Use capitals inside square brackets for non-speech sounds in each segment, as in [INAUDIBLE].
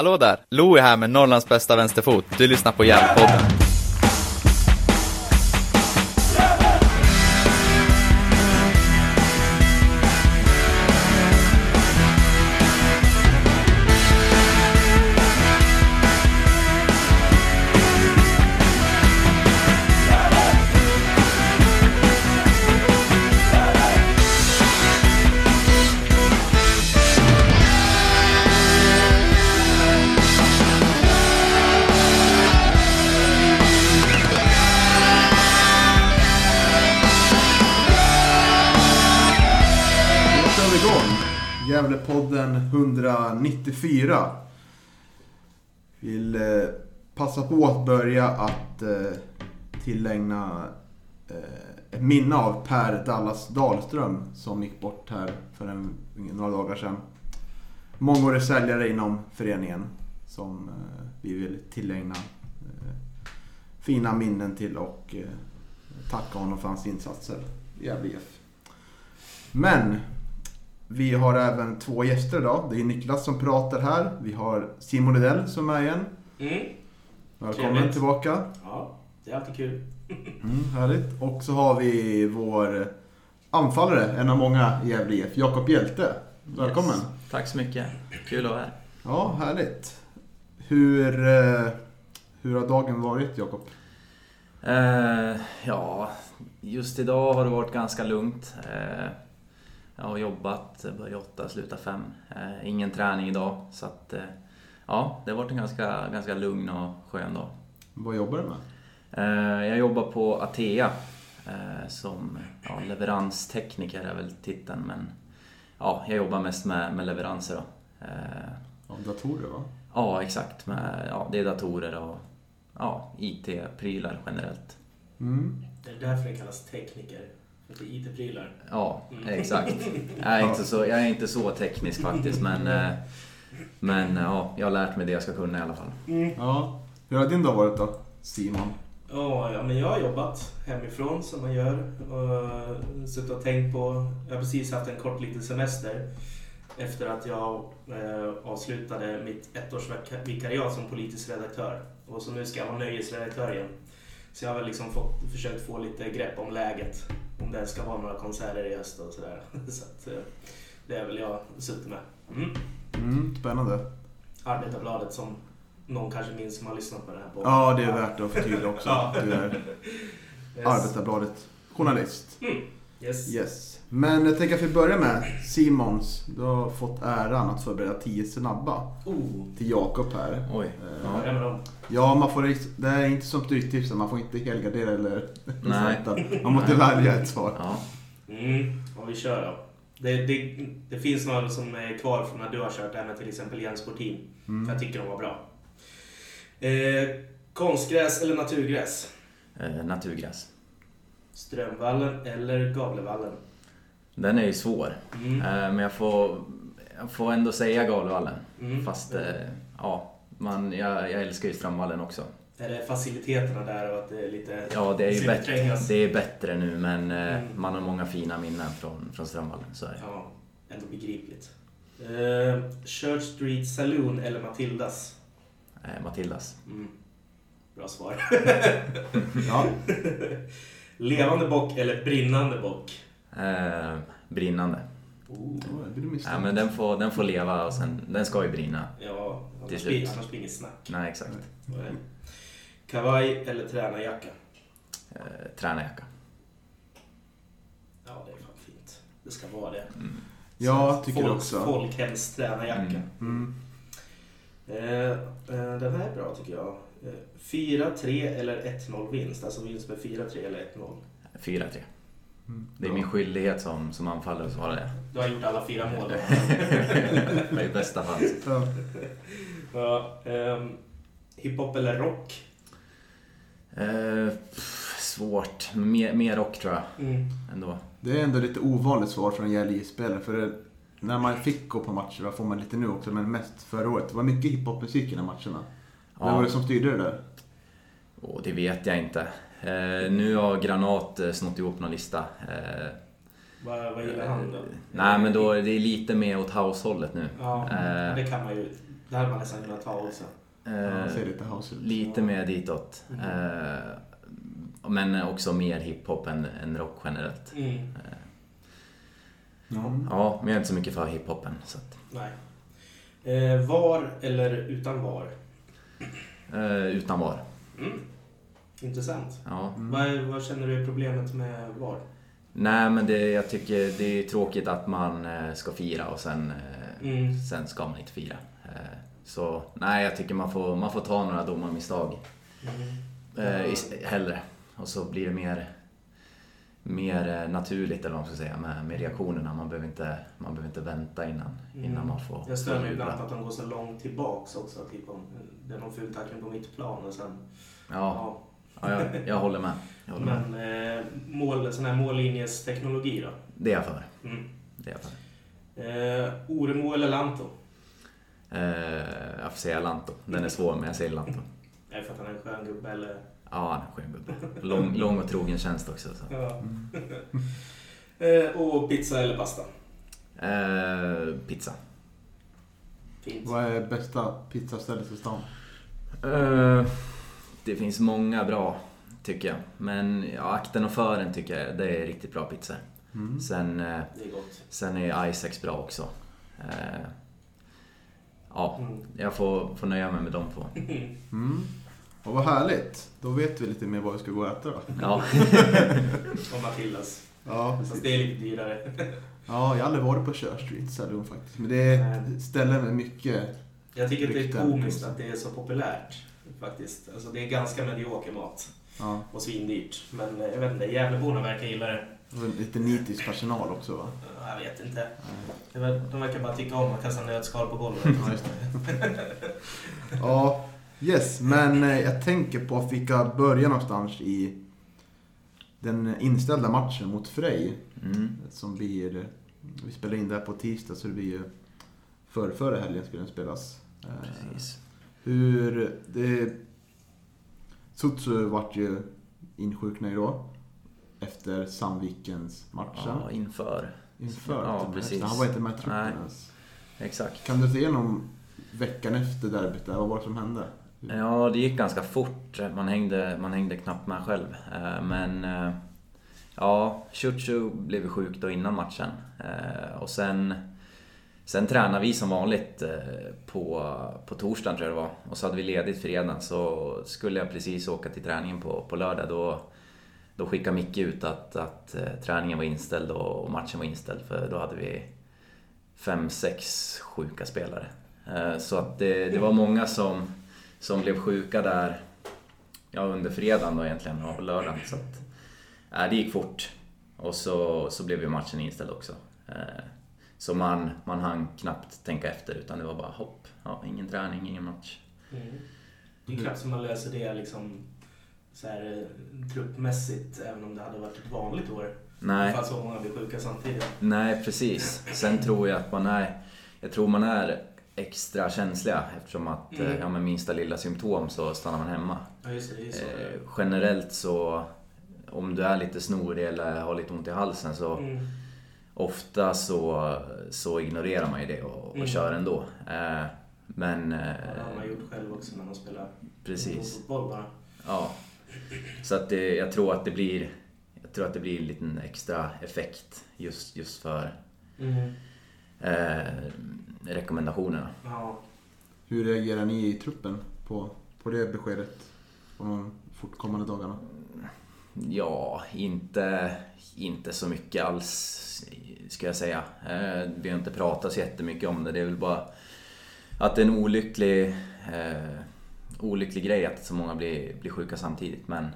Hallå där! Louie här med Norrlands bästa vänsterfot. Du lyssnar på Järnpodden. 24. Vill eh, passa på att börja att eh, tillägna eh, ett minne av Per Dallas Dahlström som gick bort här för en, några dagar sedan. Mångårig säljare inom föreningen som eh, vi vill tillägna eh, fina minnen till och eh, tacka honom för hans insatser i ABF. IF. Men vi har även två gäster idag. Det är Niklas som pratar här. Vi har Simon Rydell som är igen. Mm. Välkommen Trevligt. tillbaka. Ja, det är alltid kul. [LAUGHS] Mm, härligt. Och så har vi vår anfallare, en av många i Gävle IF, Jakob Hjälte. Välkommen. Yes. Tack så mycket. Kul att vara här. Ja, härligt. Hur, eh, hur har dagen varit Jakob? Eh, ja, just idag har det varit ganska lugnt. Eh, jag har jobbat, började åtta, sluta fem. Eh, ingen träning idag, så att... Eh, ja, det har varit en ganska, ganska lugn och skön dag. Vad jobbar du med? Eh, jag jobbar på Atea eh, som ja, leveranstekniker är väl titeln, men ja, jag jobbar mest med, med leveranser då. Eh, Av datorer va? ja, exakt. Med, ja, det är datorer och ja, IT-prylar generellt. Mm. Det är därför det kallas tekniker. Är IT-prylar. Ja, Mm. exakt. [LAUGHS] Jag är, inte så, jag är inte så teknisk faktiskt, men, eh, men ja, jag har lärt mig det jag ska kunna i alla fall. Ja. Hur har din dag varit då, Simon? Ja, ja, men jag har jobbat hemifrån som man gör. Och suttit och tänkt på... Jag har precis haft en kort liten semester. Efter att jag eh, avslutade mitt ettårsvikariat som politisk redaktör. Och så nu ska jag vara nöjesredaktör igen. Så jag har väl liksom fått, försökt få lite grepp om läget. Om det ska vara några konserter i höst och sådär. [LAUGHS] Så att, eh, det är väl jag suttit med. Mm. Mm, spännande. Arbetarbladet som någon kanske minns som har lyssnat på det här på. Ja, det är värt att förtydliga också. [LAUGHS] Ja. Du är [LAUGHS] Yes. Arbetarbladet journalist. Mm. Yes. Yes. Men jag tänker att vi börjar med Simons. Du har fått äran att förbereda 10 snabba Oh. till Jakob här. Oj. Eh, Ja, Ja, man får, det är inte som stryktipsen. Man får inte helgardera eller [LAUGHS] Nej. Man måste välja ett svar. Ja. Mm. Och vi kör då. Det, det, det finns några som är kvar från när du har kört, även till exempel Jens Portin. För Mm. jag tycker de var bra. Eh, konstgräs eller naturgräs? Eh, naturgräs. Strömvallen eller Gavlevallen? Den är ju svår, Mm. eh, men jag får, jag får ändå säga Gavlevallen. Mm. Fast, eh, ja, man, jag, jag älskar ju Strömvallen också. Är det faciliteterna där och att det är lite... Ja, det är ju bättre, det är bättre nu, men eh, Mm. man har många fina minnen från, från Strömvallen. Så är det. Ja, ändå begripligt. Eh, Church Street Saloon eller Matildas? Eh, Matildas. Mm. Bra svar. [LAUGHS] Ja. [LAUGHS] Levande bock eller brinnande bock? Eh, brinnande. Oh. Ja, men den får, den får leva och sen, den ska ju brinna. Ja, Till annars slut. blir, annars blir det inget snack. Nej, exakt. Det. Kavaj eller tränarjacka? Eh, tränarjacka. Ja, det är fan fint. Det ska vara det. Mm. Ja, tycker det Folk, också. Folkhemstränarjacka. Mm. Mm. Eh, eh, den här är bra tycker jag. Eh, 4-3 eller 1-0 vinst. Alltså vinst med 4-3 eller 1-0. 4-3. Mm. Det är min skyldighet som, som anfallare att svara det. Du har gjort alla fyra mål. [LAUGHS] I bästa fall. Ja. ja, ehm, hiphop eller rock? Pff, svårt. Mer, mer rock tror jag Mm. ändå. Det är ändå lite ovanligt svar från en spelare för det, när man fick gå på matcher, vad får man lite nu också, men mest förra året. Det var mycket hiphopmusik i de matcherna. Vem var det som styrde det där? Och det vet jag inte. Eh, nu har Granat eh, snott ihop någon lista. Eh, Vad, vad gillar han då? nej men då, det är lite mer åt house-hållet nu. Ja, Eh, det kan man ju Det hade man nästan kunnat ta också. Eh, ser lite house lite mer ditåt. Mm. Eh, men också mer hiphop än, än rock generellt. Mm. Ja. Ja, men jag är inte så mycket för hiphopen. Så att, Nej. Eh, var eller utan var? Eh, utan var. Mm. Intressant. Ja. Mm. Vad, vad känner du är problemet med var? Nej, men det, jag tycker det är tråkigt att man eh, ska fira och sen, eh, Mm. sen ska man inte fira. Så nej, jag tycker man får, man får ta några domarmisstag Mm. eh, hellre. Och så blir det mer, mer naturligt, eller vad man ska säga, med, med reaktionerna. Man behöver inte, man behöver inte vänta innan, innan Mm. man får Jag stör mig ibland på att de går så långt tillbaks också. Typ om det är någon ful tackling på mitt plan och sen... Ja, ja jag, jag håller med. Jag håller med. Men eh, mål, sån här mållinjesteknologi då? Det är jag för. Mm. Det är jag för. Eh, Oremo eller Lanto? Eh, jag får säga Lanto. Den är svår, men jag säger Lanto. [LAUGHS] Är det för att han är en skön gubbe eller? Ja, han är en skön gubbe. Lång, lång och trogen tjänst också. Så. Ja. Mm. [LAUGHS] eh, och pizza eller pasta? Eh, pizza. Fint. Vad är bästa pizzastället i stan? Eh, det finns många bra, tycker jag. Men ja, akten och fören tycker jag, det är riktigt bra pizza. Mm. Sen, eh, är sen är Isaacs bra också. Eh, ja, Mm. jag får, får nöja mig med de två. [LAUGHS] Mm. Och vad härligt. Då vet vi lite mer vad vi ska gå och äta då. Ja, [LAUGHS] och Matildas. Ja, Fast det är lite dyrare. Ja, jag har aldrig varit på Kör Street Saloon faktiskt. Men det är Nej. ställen med mycket... Jag tycker att det är komiskt att det är så populärt. Faktiskt. Alltså det är ganska medioker mat. Ja, Och svindyrt. Men eh, jag vet inte, Gävleborna verkar gilla det. lite nitisk personal också va? Jag vet inte. Vet, De verkar bara tycka om att kasta nötskal på golvet. Ja, just det. [LAUGHS] Ja, yes. Men eh, jag tänker på att vi ska börja någonstans i den inställda matchen mot Frej. mm. Som blir... Vi spelar in det här på tisdag så det blir ju... För, förra helgen skulle den spelas. Eh, precis. Hur... Det... Sutsu vart ju insjuknad då. Efter Sandvikens matchen. Ja, inför. Inför. ja, typ. precis. Han var inte med i truppen Nej. ens. Exakt. Kan du se igenom veckan efter derbyt där? Vad var det som hände? Ja, det gick ganska fort. Man hängde, man hängde knappt med själv. Eh, Men eh, ja, Chuchu blev sjuk då innan matchen. Eh, Och sen, sen tränade vi som vanligt eh, på, på torsdagen tror jag det var. Och så hade vi ledigt fredagen. Så skulle jag precis åka till träningen på, på lördag då, då skickade Micke ut att, att eh, träningen var inställd och matchen var inställd. För då hade vi fem, sex sjuka spelare. Eh, så att det, det var många som som blev sjuka där ja, under fredagen då egentligen och lördagen. Så att, äh, det gick fort. Och så, så blev ju matchen inställd också. Eh, Så man, man hann knappt tänka efter utan det var bara hopp. Ja, ingen träning, ingen match. Mm. Det är knappt som man löser det liksom så här, eh, truppmässigt, även om det hade varit ett vanligt år. Nej, Ifall så många blir sjuka samtidigt. nej precis. Sen tror jag att man är... Jag tror man är extra känsliga eftersom att Mm. eh, ja, med minsta lilla symptom så stannar man hemma. Ja, just det. Är så. Eh, generellt så om du är lite snorig eller har lite ont i halsen så Mm. Ofta så, så ignorerar man ju det och, och Mm. kör ändå. Eh, men... Ja, Eh, det har man gjort själv också när man spelar precis. fotboll bara. Ja. Så att det, jag tror att det blir... Jag tror att det blir en liten extra effekt just, just för Mm. eh, rekommendationerna. Ja. Hur reagerar ni i truppen på, på det beskedet? På de fortkommande dagarna? Ja, inte, inte så mycket alls ska jag säga. Eh, vi har inte pratat så jättemycket om det. Det är väl bara att det är en olycklig, eh, olycklig grej att så många blir, blir sjuka samtidigt. Men,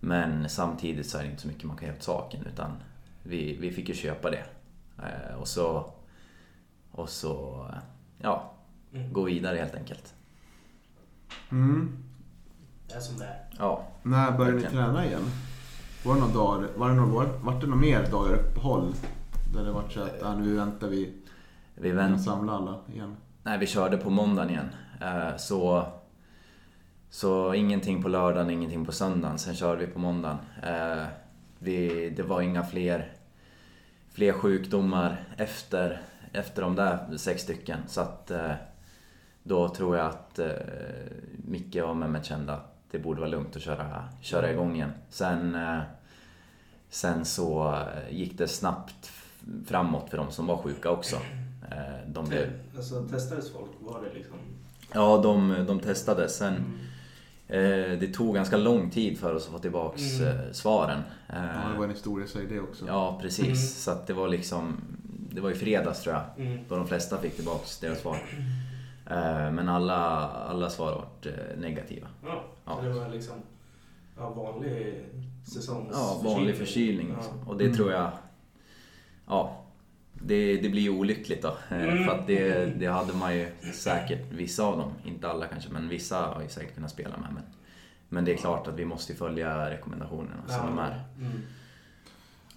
men samtidigt så är det inte så mycket man kan göra åt saken utan vi, vi fick ju köpa det. Eh, och så, och så ja, Mm. gå vidare helt enkelt. Mm. Det är som det är. Ja, När började ni träna igen? Var det några dagar? Var det, några, var, var det några mer dagar uppehåll? Där det var så att ah, nu väntar vi vi väntar samla alla igen. Nej, vi körde på måndagen igen. Eh, Så, så ingenting på lördagen, ingenting på söndagen. Sen körde vi på måndagen. Eh, Vi, det var inga fler, fler sjukdomar efter, efter de där sex stycken. Så att eh, då tror jag att Micke och Mehmet kände att det borde vara lugnt att köra, köra igång igen. Sen, eh, sen så eh, gick det snabbt framåt för de som var sjuka också. Eh, de blev, Alltså testades folk? Var det liksom... ja, de, de testades. Sen, Mm. eh, det tog ganska lång tid för oss att få tillbaks Mm. svaren. Ja, det var en historia i sig det också. Ja, precis. Mm. Så att det var liksom... Det var i fredags tror jag, Mm. då de flesta fick tillbaks deras svar. Eh, Men alla, alla svar var negativa. Ja, Ja. så det var liksom ja, vanlig säsongsförkylning. Ja, vanlig förkylning. Ja. Liksom. Och det Mm. tror jag... Ja, det, det blir ju olyckligt då. Eh, Mm. För att det, det hade man ju säkert, vissa av dem, inte alla kanske, men vissa har ju säkert kunnat spela med. Men, men det är klart att vi måste ju följa rekommendationerna som de är. Mm.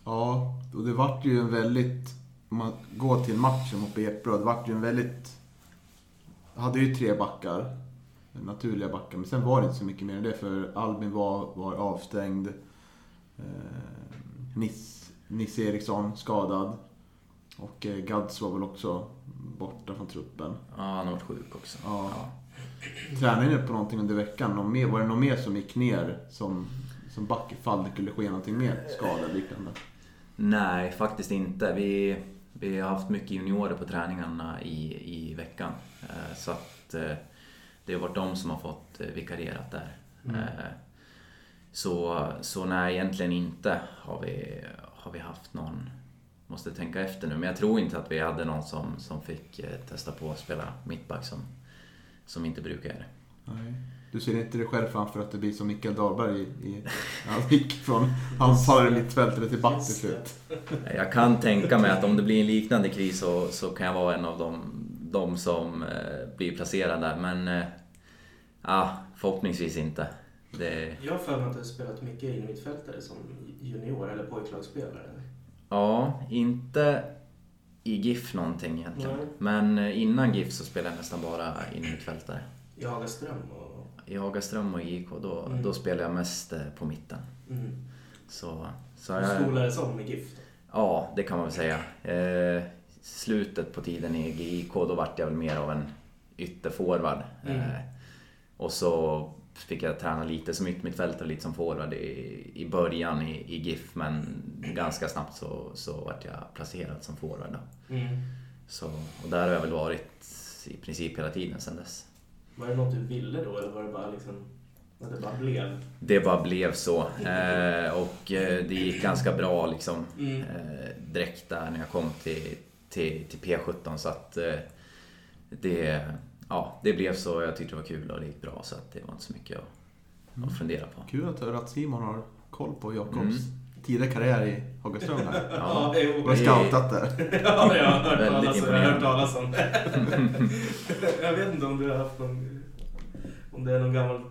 Ja, och det vart ju en väldigt... Om man går till matchen mot Betbröd, det vart ju en väldigt... Hade ju tre backar, naturliga backar, men sen var det inte så mycket mer än det för Albin var, var avstängd. Eh, Nis, Nisse Eriksson skadad. Och eh, Gads var väl också borta från truppen. Ja, han har varit sjuk också. Ja. Ja. Tränade ni på någonting under veckan? Någon mer, var det någon mer som gick ner som, som back ifall det skulle ske någonting mer skada liknande? Nej, faktiskt inte. Vi, vi har haft mycket juniorer på träningarna i, i veckan. Eh, Så att det har varit de som har fått eh, vikarierat där. Mm. Eh, Så, så nej, egentligen inte har vi, har vi haft någon. Måste tänka efter nu, men jag tror inte att vi hade någon som, som fick eh, testa på att spela mittback som, som inte brukar göra det. Nej. Du ser inte dig själv framför att det blir som Mikael Dahlberg i, i, han gick från anfallare mittfältare till back till slut. Jag kan tänka mig att om det blir en liknande kris så, så kan jag vara en av de, de som eh, blir placerad där. Men eh, ja, förhoppningsvis inte. Det, Jag har för mig att du har spelat mycket in mittfältare som junior eller pojklagsspelare. ja, inte i GIF någonting egentligen. Nej. Men eh, innan GIF så spelade jag nästan bara innermittfältare. I Hagaström och... I Hagaström och IK då, Mm. då spelade jag mest på mitten. Mm. Så, så Du jag, skolades om i GIF. Ja, det kan man väl säga. Slutet på tiden i GIK, då vart jag väl mer av en ytterforward. Mm. Eh, och så fick jag träna lite som yttermittfältare och lite som forward i, i början i, i GIF, men ganska snabbt så, så vart jag placerad som forward. Då. Mm. Så, och där har jag väl varit i princip hela tiden sedan dess. Var det något du ville då eller var det bara liksom... Det bara blev? Det bara blev så. Eh, och eh, det gick ganska bra liksom Mm. eh, direkt där när jag kom till, till, till P17 så att eh, det, ja, det blev så. Jag tyckte det var kul och det gick bra så att det var inte så mycket att, att fundera på. Kul att höra att Simon har koll på Jakobs Mm. tidigare karriär i Hagaström här. [LAUGHS] Ja. jo. Du har scoutat där. [LAUGHS] Ja, jag har hört Väldigt talas, jag har hört talas om det. [LAUGHS] jag vet inte om du har haft någon... Om det är någon gammal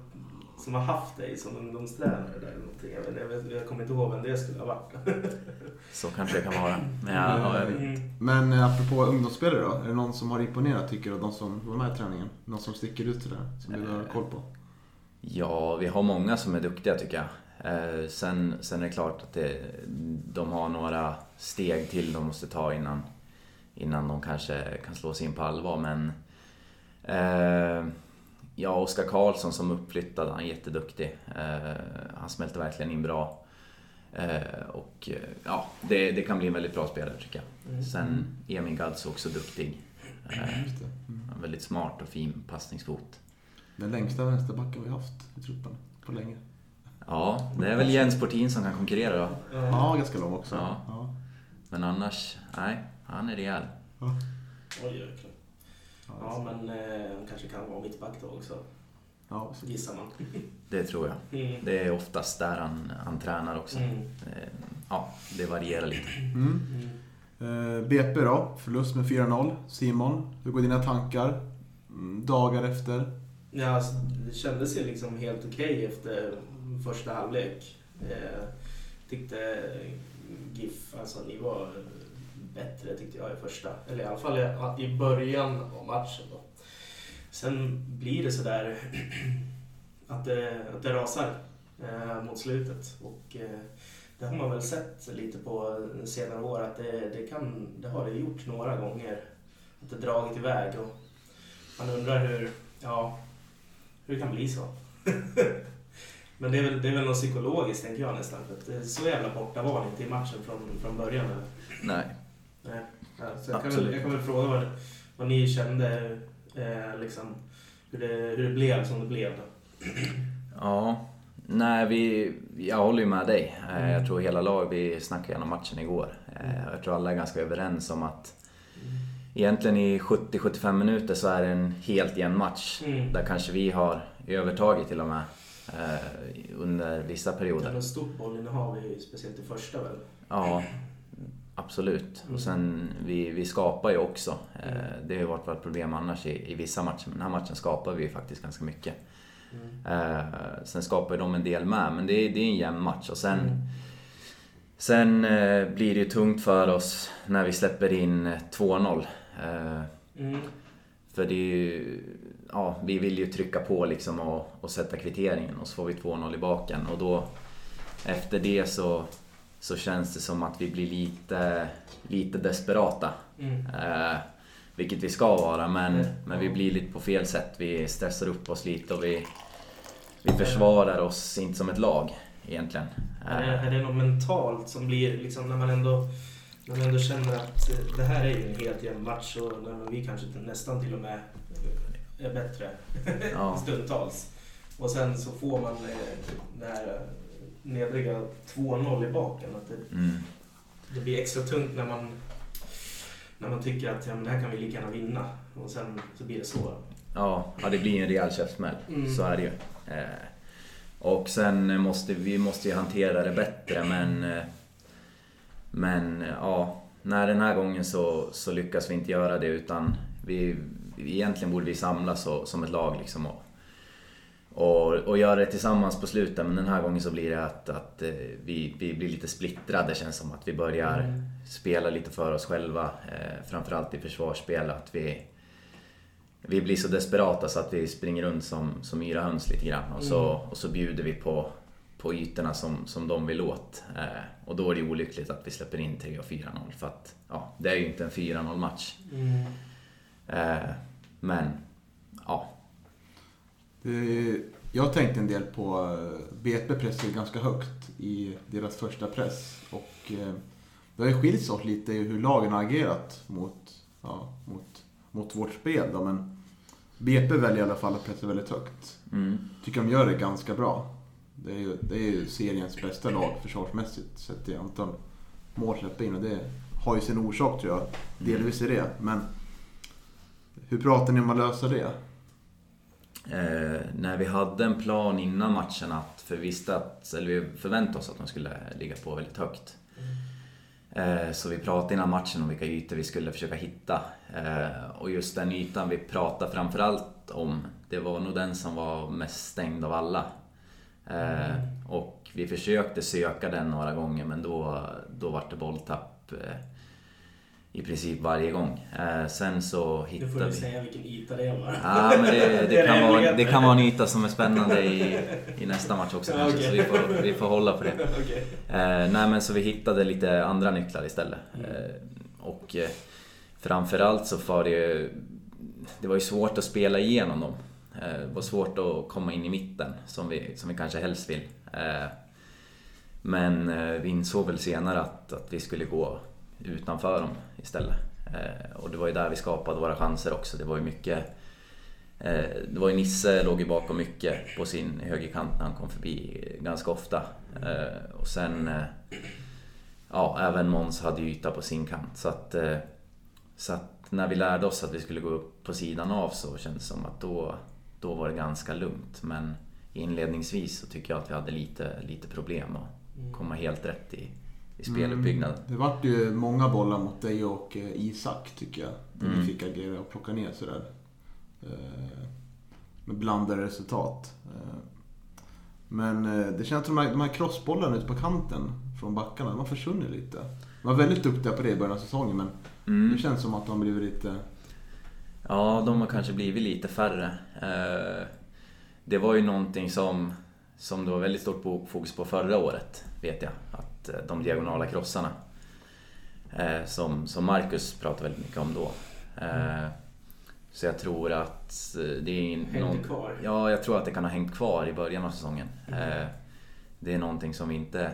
som har haft dig som ungdomstränare där eller någonting. Jag, vet, jag, vet, jag kommer inte ihåg vem det skulle ha varit. [LAUGHS] Så kanske det kan vara. Men jag, ja, jag vet. Mm. Men eh, apropå ungdomsspelare då, är det någon som har imponerat tycker du, de som var med i träningen? Någon som sticker ut sådär, som du har koll på? Ja, vi har många som är duktiga tycker jag. Eh, sen, sen är det klart att det, de har några steg till de måste ta innan, innan de kanske kan slå sig in på allvar. Men eh, ja, Oskar Karlsson som uppflyttad, han är jätteduktig. Eh, han smälter verkligen in bra. Eh, och eh, ja, det, det kan bli en väldigt bra spelare tycker jag. Mm. Sen Emin Gads också duktig. [CLEARS THROAT] Mm. väldigt smart och fin passningsfot. Den längsta vänsterbacken vi haft i truppen på länge. Ja, det är väl Jens Portin som kan konkurrera då. Ja, ganska lång också. Ja. Ja. Men annars, nej, han är rejäl. Oj, jäklar. Ja, men eh, han kanske kan vara mittback då också, Ja, precis. gissar man. [LAUGHS] Det tror jag. Mm. Det är oftast där han, han tränar också. Mm. Eh, Ja, det varierar lite. Mm. Mm. Eh, BP då, förlust med 4-0. Simon, hur går dina tankar? Mm, dagar efter? Ja, alltså, det kändes ju liksom helt okej efter första halvlek. Eh, tyckte GIF, alltså ni var bättre tyckte jag i första. Eller i alla fall i- början av matchen då. Sen blir det sådär [CLEARS THROAT] att det, att det rasar eh, mot slutet. Och eh, det har man väl sett lite på senare år att det, det, kan, det har det gjort några gånger. Att det dragit iväg. Och man undrar hur, ja, hur det kan bli så. [LAUGHS] Men det är, väl, det är väl något psykologiskt tänker jag nästan. För att det är så jävla borta var ni inte i matchen från, från början. Eller? Nej. Nej. Ja, så jag, kan väl, jag kan väl fråga vad, vad ni kände, eh, liksom, hur, det, hur det blev som det blev. Då. Ja, nej vi, jag håller ju med dig. Eh, Mm. Jag tror hela laget, vi snackade igenom matchen igår. Eh, Jag tror alla är ganska överens om att egentligen i 70-75 minuter så är det en helt jämn match. Mm. Där kanske vi har övertagit till och med eh, under vissa Det perioder. var stort bollinnehav, speciellt i första väl? Ja, absolut. Mm. Och sen, vi, vi skapar ju också. Eh, Mm. Det har ju varit vårt problem annars i, i vissa matcher, men den här matchen skapar vi ju faktiskt ganska mycket. Mm. Eh, sen skapar ju de en del med, men det är, det är en jämn match. Och sen, Mm. sen eh, blir det ju tungt för oss när vi släpper in eh, 2-0. Eh, Mm. för det är ju, ja, vi vill ju trycka på liksom och, och sätta kvitteringen och så får vi 2-0 i baken. Och då, efter det så, så känns det som att vi blir lite, lite desperata. Mm. Eh, vilket vi ska vara, men, Mm. men vi blir lite på fel sätt. Vi stressar upp oss lite och vi, vi försvarar oss inte som ett lag egentligen. Är det, är det något mentalt som blir liksom när man ändå, när man ändå känner att det här är ju en helt jämn match och när vi kanske nästan till och med är bättre Ja. [LAUGHS] stundtals. Och sen så får man eh, det här nedriga 2-0 i baken. Att det, mm, det blir extra tungt när man, när man tycker att ja, men det här kan vi lika gärna vinna. Och sen så blir det så. ja, ja, det blir en rejäl käftsmäll. Mm. Så är det ju. Eh, och sen måste vi måste ju hantera det bättre, men... eh, Men ja, när den här gången så, så lyckas vi inte göra det utan vi, egentligen borde vi samlas och, som ett lag liksom och, och, och göra det tillsammans på slutet. Men den här gången så blir det att, att eh, vi, vi blir lite splittrade. Det känns som att vi börjar Mm. spela lite för oss själva. Eh, framförallt i försvarsspel. Att vi, vi blir så desperata så att vi springer runt som, som yra höns lite grann. Och så, Mm. och så bjuder vi på, på ytorna som, som de vill åt. Eh, och då är det olyckligt att vi släpper in 3 och 4-0. För att ja, det är ju inte en 4-0 match. Mm. Eh, men jag tänkte en del på eh, BP pressar ganska högt i deras första press. Och eh, det har ju skilt sig åt lite i hur lagen har agerat mot, ja, mot, mot vårt spel. Då, men BP väljer i alla fall att pressa väldigt högt. mm, Tycker de gör det ganska bra. Det är ju, det är ju seriens bästa lag försvarsmässigt sett till antal mål släppta in. Och det har ju sin orsak tror jag. Delvis i det. Men hur pratar ni om att lösa det? Eh, när vi hade en plan innan matchen att, för vi att, eller vi förväntade oss att de skulle ligga på väldigt högt. Eh, så vi pratade innan matchen om vilka ytor vi skulle försöka hitta. Eh, och just den ytan vi pratade framförallt om, det var nog den som var mest stängd av alla. Eh, och vi försökte söka den några gånger men då, då var det bolltapp eh, i princip varje gång. Eh, sen så Nu får hittade du vi... säga vilken yta det var. Ja, men det, [LAUGHS] Det kan vara, det kan vara en yta som är spännande i, i nästa match också kanske, okej. så vi får, vi får hålla på det. [LAUGHS] Okej. Eh, nej men så vi hittade lite andra nycklar istället. Mm. Eh, och eh, framförallt så var det ju... Det var ju svårt att spela igenom dem. Eh, det var svårt att komma in i mitten som vi, som vi kanske helst vill. Eh, men eh, vi insåg väl senare att, att vi skulle gå utanför dem istället. Eh, och det var ju där vi skapade våra chanser också. Det var ju mycket... Eh, det var ju Nisse låg ju bakom mycket på sin högerkant när han kom förbi ganska ofta. Eh, och sen... Eh, ja, även Måns hade ju yta på sin kant. Så att, eh, så att när vi lärde oss att vi skulle gå upp på sidan av så kändes det som att då, då var det ganska lugnt. Men inledningsvis så tycker jag att vi hade lite, lite problem att komma helt rätt i, i speluppbyggnaden. Det vart ju många bollar mot dig och eh, Isak tycker jag. Där Mm. ni fick agera och plocka ner sådär. Eh, Med blandade resultat. Eh, Men det känns som att de här, crossbollarna ute på kanten från backarna, de har försvunnit lite. De var väldigt duktiga på det i början av säsongen men Mm. det känns som att de har blivit lite... Ja, de har kanske blivit lite färre. Det var ju någonting som, som det var väldigt stort fokus på förra året, vet jag. Att de diagonala krossarna. eh, Som, som Marcus pratade väldigt mycket om då. Eh, Så jag tror att eh, det är någon... kvar. Ja, jag tror att det kan ha hängt kvar i början av säsongen. Mm. Eh, Det är någonting som vi inte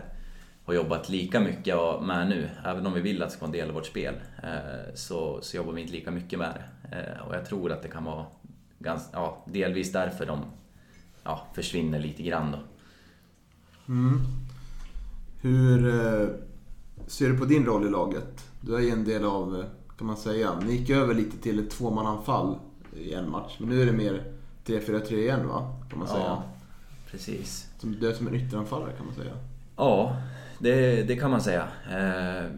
har jobbat lika mycket med nu. Även om vi vill att det ska vara en del av vårt spel eh, så, så jobbar vi inte lika mycket med det. Eh, Och jag tror att det kan vara ganska, ja, delvis därför de ja, försvinner lite grann då. Mm. Hur eh, ser du på din roll i laget? Du är ju en del av, eh, kan man säga, ni gick över lite till ett tvåmananfall i en match. Men nu är det mer 3-4-3 igen va? Kan man säga. Ja, precis. Som, du är som en ytteranfallare kan man säga. Ja, det, det kan man säga. Eh,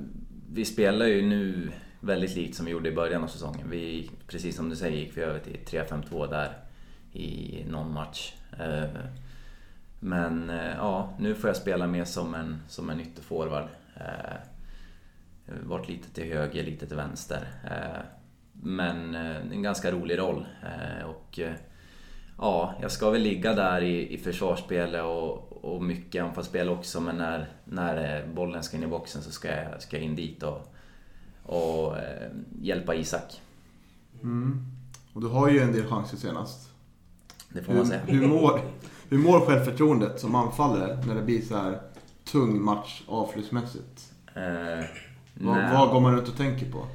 vi spelar ju nu väldigt likt som vi gjorde i början av säsongen. Vi, precis som du säger gick vi över till 3-5-2 där i någon match. Eh, men eh, ja, nu får jag spela mer som en, som en ytterforward. Eh, varit lite till höger, lite till vänster. Eh, men eh, en ganska rolig roll. Och Ja, jag ska väl ligga där i, i försvarsspelet och, och mycket anfallsspel också men när, när bollen ska in i boxen så ska jag, ska jag in dit och, och eh, hjälpa Isak. Mm. Och du har ju en del chanser senast. Det får man Hur, säga. hur, mår, [LAUGHS] hur mår självförtroendet som anfallare när det blir så här tung match avslutsmässigt? Eh, Vad, vad går man ut och tänker på?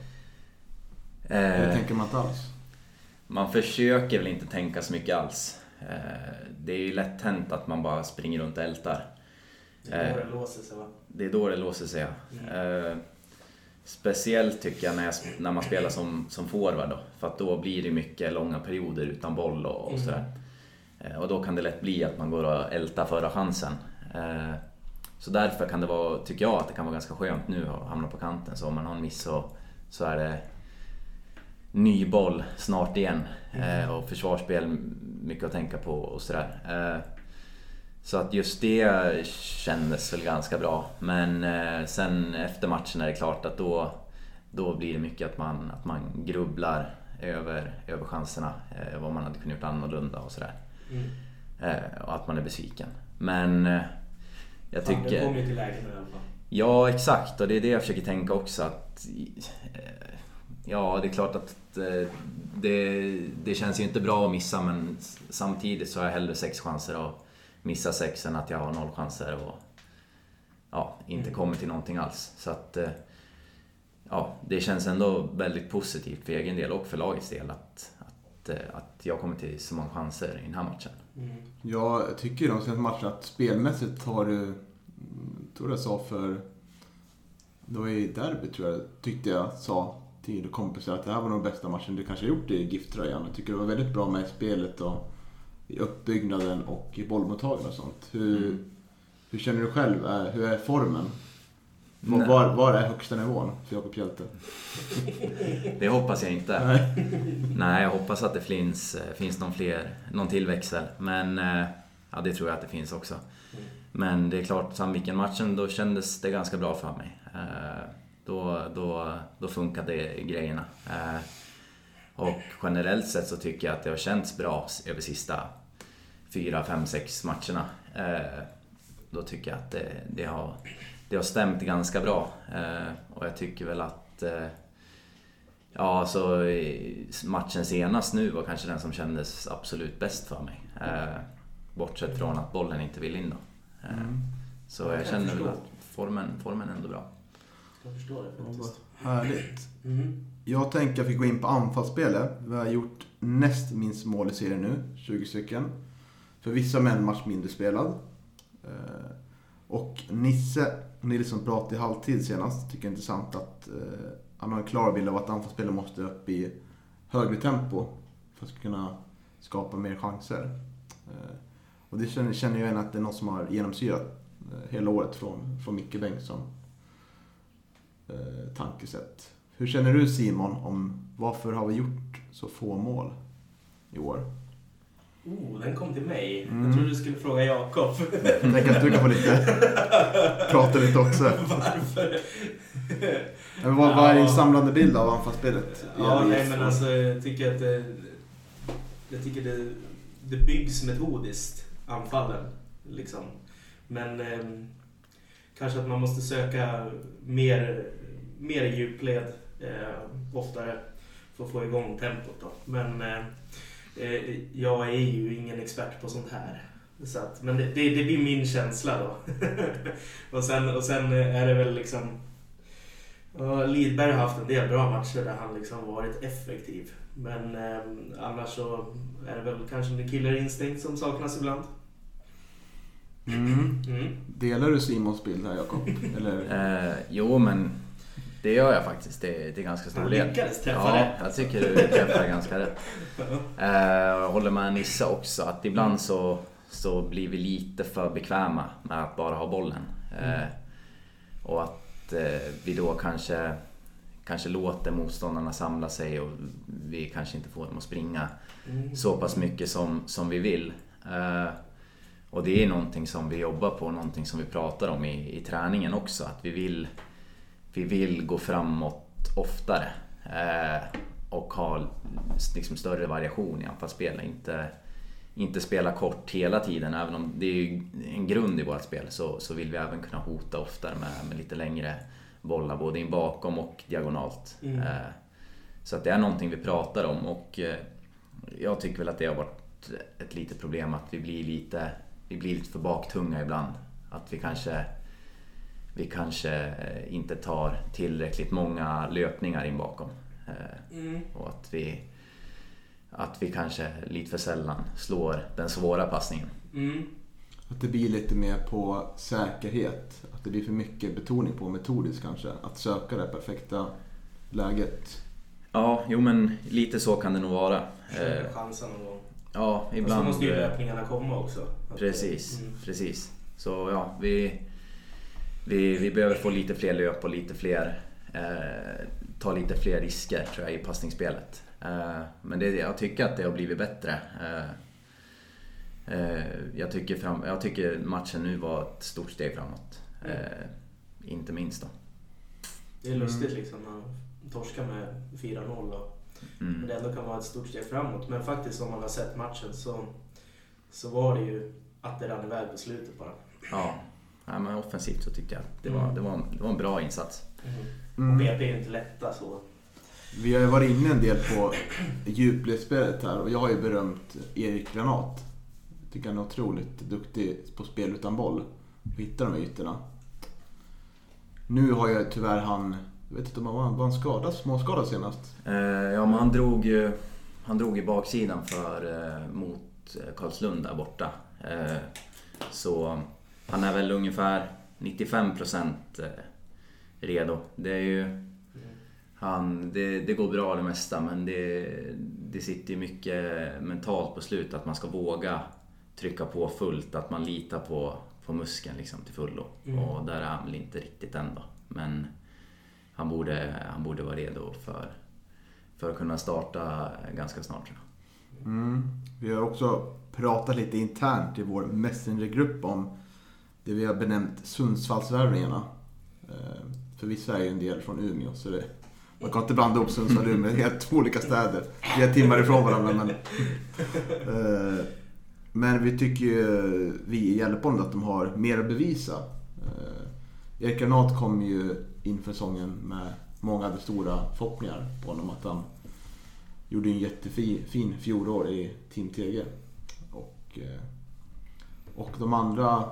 Eller Eh, tänker man inte alls? man försöker väl inte tänka så mycket alls. Eh, det är ju lätt hänt att man bara springer runt och ältar. Det är då det låser sig va? Det är då det låser sig. ja. Eh, speciellt tycker jag när, jag när man spelar som, som forward då. För att då blir det mycket långa perioder utan boll och, och Mm. sådär. Eh, och då kan det lätt bli att man går och ältar förra chansen. Eh, så därför kan det vara, tycker jag att det kan vara ganska skönt nu att hamna på kanten. Så om man har en miss så, så är det ny boll snart igen. Eh, och försvarsspel, mycket att tänka på och sådär. Eh, så att just det kändes väl ganska bra. Men eh, sen efter matchen är det klart att då, då blir det mycket att man, att man grubblar över, över chanserna. Eh, vad man hade kunnat gjort annorlunda och sådär. Mm. Eh, och att man är besviken. Men eh, jag Fan, tycker... kommer ju till läge nu i alla fall. Ja, exakt. Och det är det jag försöker tänka också. Att, eh, ja, det är klart att eh, det, det känns ju inte bra att missa men samtidigt så har jag hellre sex chanser att missa sex än att jag har noll chanser och ja, inte Mm. kommer till någonting alls. Så att ja, det känns ändå väldigt positivt för egen del och för lagets del att, att, jag kommer till så många chanser i den här matchen. Mm. Jag tycker de senaste matcherna att spelmässigt har du, mm, tror jag sa för, det var i derby tror jag, tyckte jag sa till kompisar att det här var nog bästa matchen du kanske gjort i GIF-tröjan. Jag tycker det var väldigt bra med i spelet och i uppbyggnaden och i bollmottagande och sånt. Hur, Mm. hur känner du själv? Hur är formen? Var, Nej. var, var är högsta nivån för Jakob Hjelte? Det hoppas jag inte. Nej. Nej, jag hoppas att det finns, eh, finns någon, fler, någon till växel. Men eh, ja, det tror jag att det finns också. Men det är klart, Sandviken-matchen, då kändes det ganska bra för mig. Eh, Då, då, då funkade grejerna. Och generellt sett så tycker jag att det har känts bra över sista fyra, fem, sex matcherna. Då tycker jag att det, det, har, det har stämt ganska bra. Eh, Och jag tycker väl att eh, Ja, alltså i- matchen senast nu var kanske den som kändes absolut bäst för mig. Eh, bortsett från att bollen inte vill in då. Mm. Så Jag känner väl att formen, formen är ändå bra. Jag förstår det faktiskt. Härligt. Mm. Jag tänker att jag fick gå in på anfallsspelet. Vi har gjort näst minst mål i serien nu, 20 stycken. För vissa med en match mindre spelad. Och Nisse Nilsson liksom pratade i halvtid senast. Tycker jag är intressant att eh, han har en klar bild av att anfallsspelare måste upp i högre tempo för att kunna skapa mer chanser. Eh, Och det känner, känner jag igen att det är något som har genomsyrat eh, hela året från, från Micke Bengtsson eh, tankesätt. Hur känner du Simon om varför har vi gjort så få mål i år? Oh, den kom till mig. Mm. Jag trodde du skulle fråga Jakob. Tänker att du kan få lite, prata lite också. Varför? Men vad, vad är din samlande bild av anfallsspelet? Ja, nej men alltså jag tycker att det, jag tycker det, det byggs metodiskt, anfallen. Liksom. Men ehm, kanske att man måste söka mer, mer djupled eh, oftare. för att få igång tempot. Då. Men eh, eh, jag är ju ingen expert på sånt här. Så att, men det, det, det blir min känsla då. [LAUGHS] och, sen, och sen är det väl liksom... Lidberg har haft en del bra matcher där han liksom varit effektiv. Men eh, annars så är det väl kanske en killerinstinkt som saknas ibland. Mm. Mm. Delar du Simons bild här Jakob? [LAUGHS] Eller? Eh, jo, men det gör jag faktiskt. Det, det är ganska stor del. lyckades träffa Ja, rätt. jag tycker du träffar ganska rätt. [LAUGHS] Eh, jag håller med Nisse också att ibland så, så blir vi lite för bekväma med att bara ha bollen. Eh, och att eh, vi då kanske, kanske låter motståndarna samla sig och vi kanske inte får dem att springa Mm. så pass mycket som, som vi vill. Eh, och det är någonting som vi jobbar på, någonting som vi pratar om i, i träningen också. Att vi vill, vi vill gå framåt oftare. Eh, och ha liksom större variation i anfallsspel. Inte, inte spela kort hela tiden. Även om det är en grund i vårt spel så, så vill vi även kunna hota oftare med, med lite längre bollar. Både in bakom och diagonalt. Mm. Eh, så att det är någonting vi pratar om och eh, jag tycker väl att det har varit ett litet problem att vi blir lite, vi blir lite för baktunga ibland. Att vi kanske, vi kanske eh, inte tar tillräckligt många löpningar in bakom. Eh, Mm. Och att vi, att vi kanske lite för sällan slår den svåra passningen. Mm. Att det blir lite mer på säkerhet. Att det blir för mycket betoning på metodiskt kanske. Att söka det perfekta läget. Ja, jo men lite så kan det nog vara. Försöka Eh, chansa någon gång. Ja, Fast då ibland... måste ju löpningarna komma också. Precis, Mm. precis. Så ja, vi, vi, vi behöver få lite fler löp och lite fler, eh, ta lite fler risker tror jag i passningsspelet. Eh, men det, jag tycker att det har blivit bättre. Eh, eh, jag, tycker fram, jag tycker matchen nu var ett stort steg framåt. Eh, inte minst då. Det är lustigt liksom att torska med 4-0 och Mm. men det ändå kan vara ett stort steg framåt. Men faktiskt om man har sett matchen så, så var det ju att det rann iväg på slutet bara. Ja. Ja, men offensivt så tyckte jag att det Mm. var, det var, det var en bra insats. Och Mm. BP är ju inte lätta så. Vi har ju varit inne en del på [CLEARS THROAT] djupledsspelet här och jag har ju berömt Erik Granat. Jag tycker han är otroligt duktig på spel utan boll. Och hitta de här ytorna. Nu har jag tyvärr han, jag vet inte om han var, var han skadad, småskadad senast. Eh, ja, men han drog ju han drog i baksidan för, eh, mot eh, Karlslund där borta. Eh, så han är väl ungefär 95% eh, redo. Det är ju... Han, det, det går bra det mesta men det, det sitter ju mycket mentalt på slutet att man ska våga trycka på fullt, att man litar på, på muskeln liksom till fullo. Mm. Och där är han väl inte riktigt än då. Men han borde, han borde vara redo för, för att kunna starta ganska snart tror jag. Mm. Vi har också pratat lite internt i vår Messengergrupp om det vi har benämnt Sundsvallsvärvningarna. Eh, för vissa är ju en del från Umeå så det, man kan inte blanda ihop Sundsvall och Umeå, det är helt två olika städer. Flera timmar ifrån varandra. Men, eh, men vi tycker ju, vi i Gällepond att de har mer att bevisa. Eh, Erik Granat kom ju inför säsongen med många hade stora förhoppningar på honom. Att han gjorde en jättefin fjolår i Team TG. Och, och de andra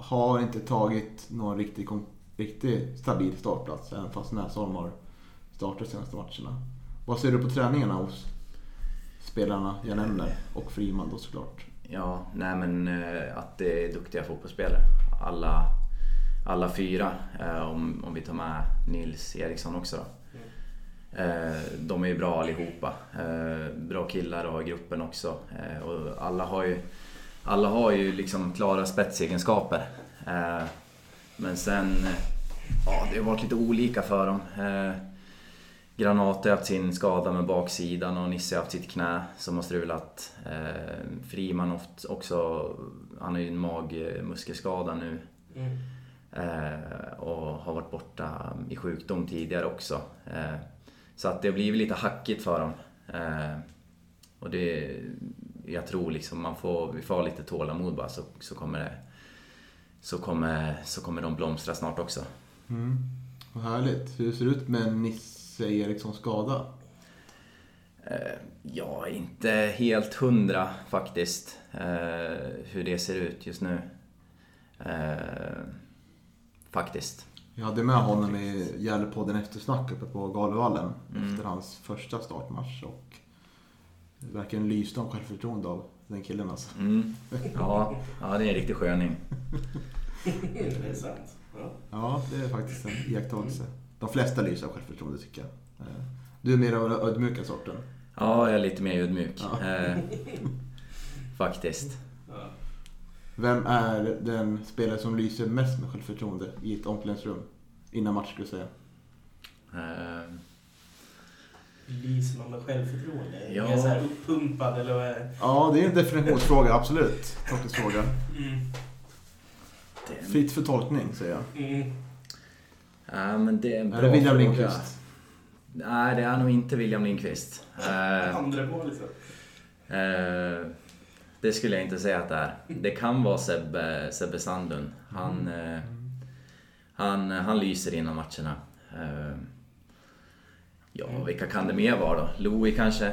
har inte tagit någon riktigt, riktigt stabil startplats. Även fast Näsholm har startat de senaste matcherna. Vad ser du på träningarna hos spelarna jag nämner? Och Friman då såklart. Ja, nej men eh, att det är duktiga fotbollsspelare. Alla, alla fyra, eh, om, om vi tar med Nils Eriksson också då. Eh, de är ju bra allihopa. Bra killar och gruppen också. Och alla har ju, alla har ju liksom klara spetsegenskaper. Eh, Men sen, eh, ja det har varit lite olika för dem. Eh, Granat har haft sin skada med baksidan och Nisse har haft sitt knä som har strulat. Eh, Friman oft också, han har ju en magmuskelskada nu. Mm. Eh, och har varit borta i sjukdom tidigare också. Eh, så att det har blivit lite hackigt för dem. Och det, jag tror liksom man får, vi får ha lite tålamod bara så, så, kommer det, så, kommer, så kommer de blomstra snart också. Mm. Vad härligt. Hur ser det ut med Nisse Erikssons skada? Eh, jag är inte helt hundra faktiskt eh, hur det ser ut just nu. Eh, faktiskt. Jag hade med honom i Gävlepodden Eftersnack uppe på Galevallen Mm. efter hans första startmatch. Och verkligen lyste om självförtroende av den killen alltså. Mm. Ja, ja, det är en riktig sköning. Det är sant. Ja. Ja, det är faktiskt en iakttagelse. De flesta lyser av självförtroende tycker jag. Eh, Du är mer av den ödmjuka sorten. Ja, jag är lite mer ödmjuk. Ja. Eh, faktiskt. Ja. Vem är den spelare som lyser mest med självförtroende i ett omklädningsrum? Innan match skulle jag säga. Eh, Lyser man med självförtroende? Ja. Är så här uppumpad eller vad är det? Ja, det är en definitionsfråga, absolut. Tolkningsfråga. Mm. Fritt för tolkning, säger jag. Mm. ja, men det är en bra Är det William fråga. Lindqvist? Nej, det är nog inte William Lindqvist. Eh, Andra målet. Eh, det skulle jag inte säga att det är. Det kan vara Sebbe, Sebbe Sandlund. Han, eh, han, han lyser innan matcherna. Eh, ja, vilka kan det mer vara då? Louis kanske?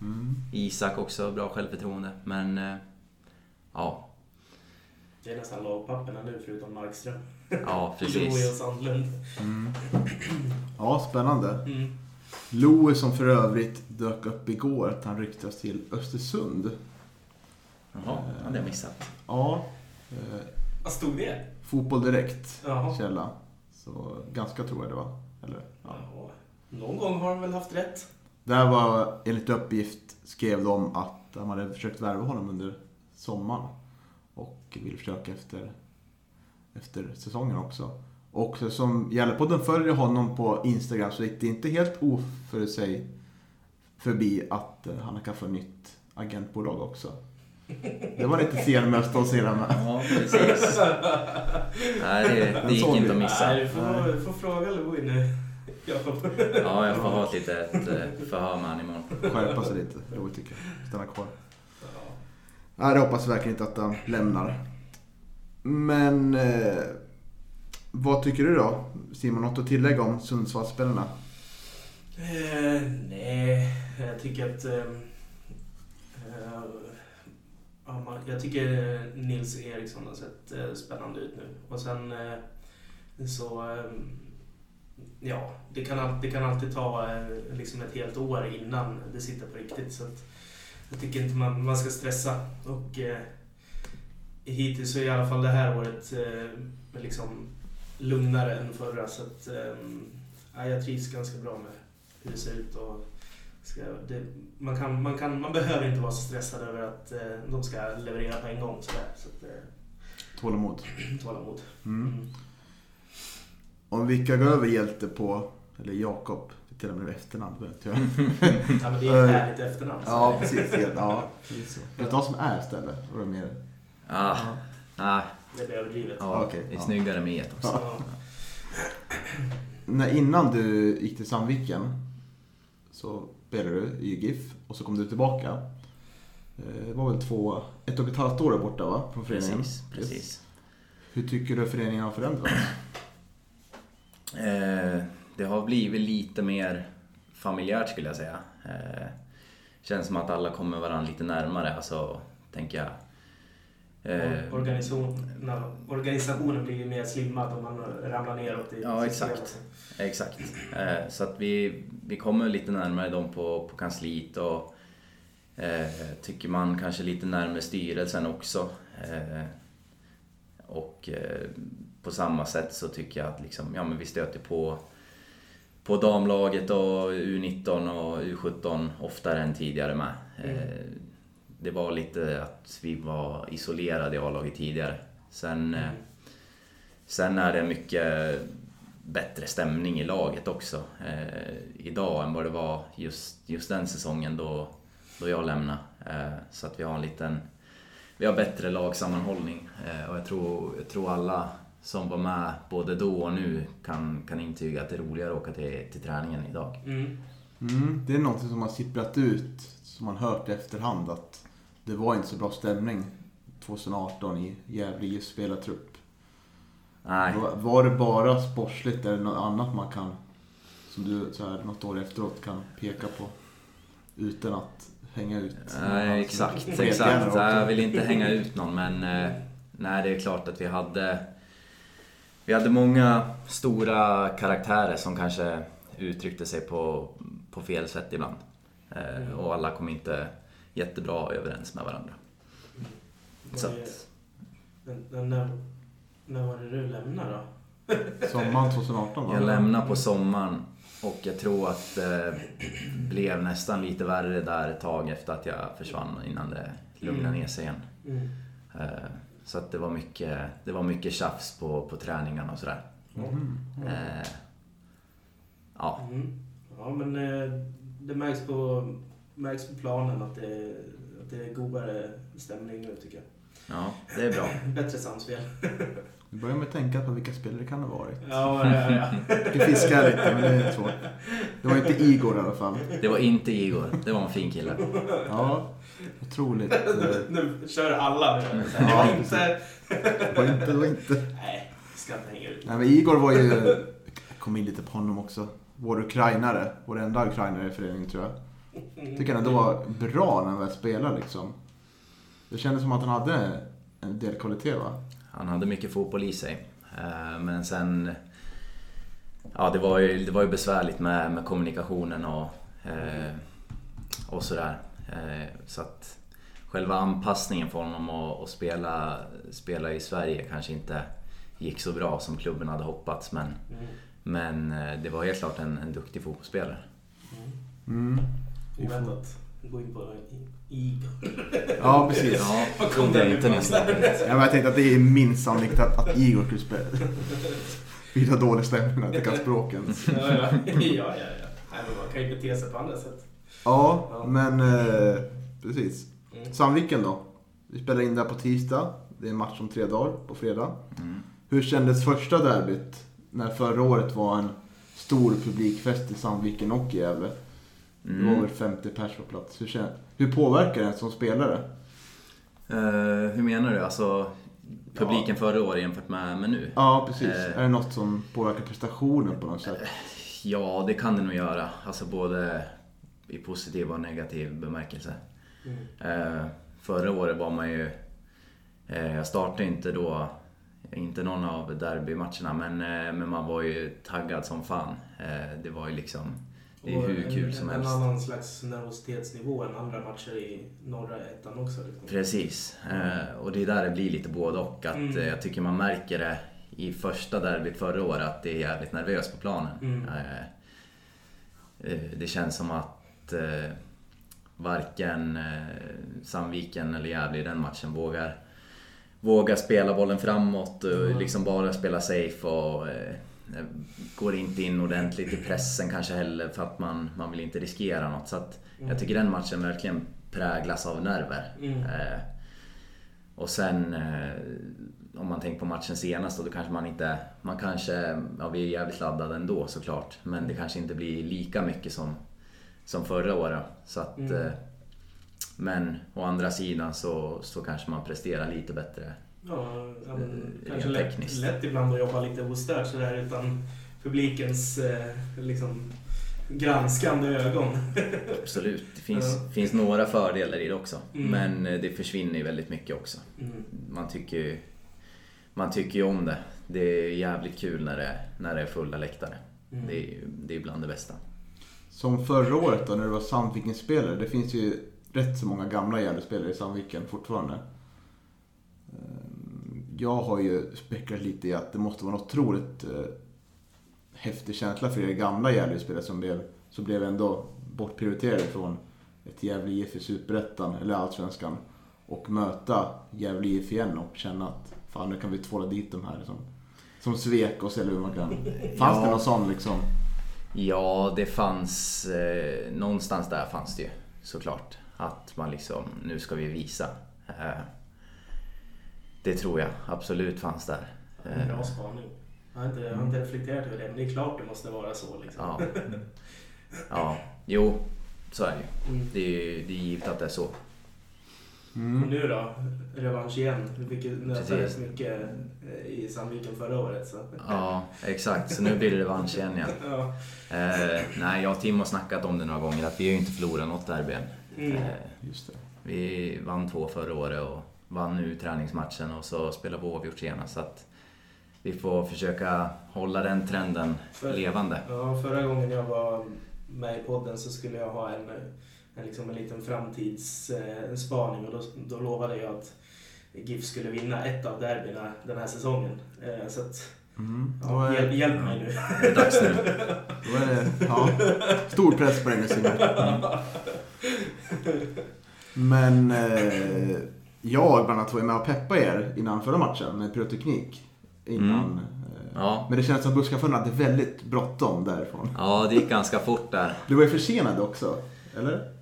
Mm. Isak också, bra självförtroende. Men eh, ja, Det är nästan lagpapperna nu förutom Markström. ja [LAUGHS] Louis precis. och Sandlund. Mm. Ja, spännande. Mm. Louis som för övrigt dök upp igår att han ryktas till Östersund. Jaha, det hade jag missat. Ja, eh, Vad stod det? Fotboll Direkt, Jaha. källa. Så ganska tror jag det var. Eller, ja. Ja. Någon gång har de väl haft rätt. Där var enligt uppgift skrev de att de hade försökt värva honom under sommaren. Och vill försöka efter, efter säsongen också. Och som Gällepodden följer honom på Instagram så gick det inte helt oförutsej förbi att eh, han kan få nytt agentbolag också. Det var lite sen med att stoltsera med. Ja, precis. [LAUGHS] Nej, det, det gick inte att missa. Nej, du får, får fråga Louis nu. Ja, jag får ha ett litet eh, förhör med honom imorgon. Skärpa sig lite, Louis tycker jag. Stanna kvar. Ja. Nej, det hoppas jag verkligen inte att han lämnar. Men eh, vad tycker du då? Simon, något att tillägga om Sundsvallsspelarna? Eh, nej, jag tycker att... eh, ja, man- jag tycker Nils Eriksson har sett eh, spännande ut nu. Och sen eh, så... ja, det kan, det kan alltid ta eh, liksom ett helt år innan det sitter på riktigt. Så att jag tycker inte man, man ska stressa. Och eh, hittills så är i alla fall det här året eh, liksom lugnare än förra. Så att, ja, jag trivs ganska bra med hur det ser ut. Och ska, det, man, kan, man, kan, man behöver inte vara så stressad över att eh, de ska leverera på en gång. Så, där. så att, eh, Tålamod. [CLEARS THROAT] tålamod. Mm. Om vi kan gå över Hjälte på, eller Jakob, till och med efternamn vet jag. [LAUGHS] Ja, men det är ett härligt efternamn. så- ja, precis. helt- Ja, precis så. Vet du vad som är istället? Var det mer? Ah, ah, Det blir överdrivet. ja, Okej, det är snyggare med ett också. Ja. När, innan du gick till Sandviken så spelade du i GIF och så kom du tillbaka. Eh, Det var väl två, ett och ett halvt år borta va? Från föreningen. Precis, precis. Hur tycker du föreningen har förändrats? Eh, det har blivit lite mer familjärt skulle jag säga. Eh, känns som att alla kommer varandra lite närmare, alltså, tänker jag. Eh, Organisationen, organisationen blir ju mer slimmad om man ramlar neråt i Ja, exakt. Exakt. Eh, så att vi, vi kommer lite närmare dem på, på kansliet och eh, tycker man kanske lite närmare styrelsen också. Eh, och eh, på samma sätt så tycker jag att liksom, ja, men vi stöter på, på damlaget och U19 och U17 oftare än tidigare med. Eh, det var lite att vi var isolerade i A-laget tidigare. Sen, eh, sen är det mycket bättre stämning i laget också eh, idag än vad det var just, just den säsongen då, då jag lämnade. Eh, så att vi har en liten... Vi har bättre lagsammanhållning eh, och jag tror, jag tror alla som var med både då och nu kan, kan intyga att det är roligare att åka till, till träningen idag. Mm. Mm, det är något som har sipprat ut, som man hört i efterhand, att det var inte så bra stämning 2018 i Gävle IFs spelartrupp. Nej, Var, var det bara sportsligt eller något annat man kan, som du så här, något år efteråt kan peka på? utan att hänga ut. Nej, exakt. Exakt. Jag vill inte hänga ut någon men eh, nej, det är klart att vi hade vi hade många stora karaktärer som kanske uttryckte sig på, på fel sätt ibland. Eh, och alla kom inte jättebra överens med varandra. Så Vad är- att, men när, när var det du lämnade då? [LAUGHS] Sommaren 2018 va? jag lämnade på sommaren och jag tror att det blev nästan lite värre där ett tag efter att jag försvann innan det lugnade ner sig igen. Mm. Så att det var mycket, det var mycket tjafs på, på träningarna och sådär. Mhm. Eh, Ja, Mm. Ja, men eh, det märks på, märks på planen att det, att det är godare stämning nu tycker jag. ja, det är bra. [LAUGHS] Bättre samspel. [LAUGHS] Vi börjar med att tänka på vilka spelare det kan ha varit. Ja, ja, ja. Vi fiskar lite, men det är svårt. Det var inte Igor i alla fall. Det var inte Igor, det var en fin kille. Ja, otroligt. [LAUGHS] eh, Nu kör alla nu. Det Ja, var inte... Det var inte, det var inte. Nej, vi ska inte hänga ut. Nej men Igor var ju, jag kom in lite på honom också. Vår ukrainare, vår enda ukrainare i föreningen tror jag. Tycker han ändå var bra när han väl spelade liksom. Det kändes som att han hade en del kvalitet va? Han hade mycket fotboll i sig. Eh, Men sen... Ja, det var ju, det var ju besvärligt med, med kommunikationen och, eh, och sådär. Eh, Så att själva anpassningen för honom att, att spela, spela i Sverige kanske inte gick så bra som klubben hade hoppats. Men, Mm. men eh, det var helt klart en, en duktig fotbollsspelare. Mm. Oväntat. Gå in på Igor. Ja precis. Ja, kom inte jag tänkte att det är minst sannolikt att, att Igor skulle spela. Vi har dålig stämning att det kan språken. Ja, ja, [LAUGHS] ja, ja, ja. Nej, men man kan ju bete sig på andra sätt. Ja, Ja. men eh, precis. Mm. Sandviken då? Vi spelar in där på tisdag. Det är en match om tre dagar, på fredag. Mm. Hur kändes första derbyt? När förra året var en stor publikfest i Sandviken och Gävle. Det var Mm. väl 50 pers på plats. Hur, kän- hur påverkar det som spelare? Eh, hur menar du? Alltså publiken förra året jämfört med, med nu? Ja, precis. Eh. Är det något som påverkar prestationen på något sätt? Ja, det kan det nog göra. Alltså både i positiv och negativ bemärkelse. Mm. Eh, förra året var man ju... Eh, jag startade inte då, inte någon av derbymatcherna, men, eh, men man var ju taggad som fan. Det var ju liksom... Det är Och hur kul en, som en helst. annan slags nervositetsnivå än andra matcher i norra ettan också. Liksom. Precis. Och det är där det blir lite både och. Att, Mm. jag tycker man märker det i första derbyt förra året att det är jävligt nervöst på planen. Mm. Det känns som att eh, varken eh, Sandviken eller Gävle i den matchen vågar, vågar spela bollen framåt och Mm. liksom bara spela safe och eh, går inte in ordentligt i pressen kanske heller för att man, man vill inte riskera något. Så att Mm. jag tycker den matchen verkligen präglas av nerver. Mm. Eh, och sen eh, om man tänker på matchen senast då, då kanske man inte... Man kanske... Ja, vi är jävligt laddade ändå såklart. Men det kanske inte blir lika mycket som, som förra året. Så att, Mm. eh, men å andra sidan så, så kanske man presterar lite bättre. Ja, ja, Eh, kanske lätt, lätt ibland att jobba lite ostört sådär utan publikens eh, liksom, granskande ögon. [LAUGHS] Absolut, det finns, Ja. finns några fördelar i det också. Mm. Men det försvinner ju väldigt mycket också. Mm. Man tycker ju man tycker ju om det. Det är jävligt kul när det, när det är fulla läktare. Mm. Det är, det är bland det bästa. Som förra året då när du var Sandviken-spelare. Det finns ju rätt så många gamla Gävle-spelare i Sandviken fortfarande. Ehm, Jag har ju spekulerat lite i att det måste vara en otroligt eh, häftig känsla för er gamla Gävle-spelare som blev, som blev ändå bortprioriterade från ett Gävle IF i Superettan eller Allsvenskan. Och möta Gävle IF igen och känna att fan nu kan vi tvåla dit de här som, som svek oss eller hur man kan. [LAUGHS] Fanns det Ja. någon sån liksom? Ja, det fanns... Eh, någonstans där fanns det ju såklart. Att man liksom, nu ska vi visa. Eh, det tror jag absolut fanns där. En bra Eh, spaning. Jag har, inte, jag har inte reflekterat över det, men det är klart det måste vara så. Liksom. ja. ja, jo, så är det ju. Mm. Det är, ju- det är givet att det är så. Mm. Och nu då? Revansch igen. Vi fick ju nöta rätt mycket eh, i Sandviken förra året. Så. Ja, exakt. Så nu blir det revansch igen ja. [LAUGHS] Ja. Eh, nej, jag och Tim har snackat om det några gånger att vi har ju inte förlorat något derby än. Mm. Eh, Just det. vi vann två förra året och vann nu träningsmatchen och så spelade vi oavgjort senast. Så att vi får försöka hålla den trenden För- levande. Ja, förra gången jag var med i podden så skulle jag ha en, en, liksom en liten framtidsspaning och då, då lovade jag att GIF skulle vinna ett av derbyna den här säsongen. Eh, så att, Mm. Ja, hjälp, är, hjälp mig nu. Det är dags nu. då är det ja, stor press på dig nu Simon. Mm. Men eh, jag bland annat var med och peppade er innan förra matchen med pyroteknik. Innan. Mm. Eh, Ja. Men det känns som busschauffören hade väldigt bråttom därifrån. ja, det gick ganska fort där. Du var ju försenad också, eller?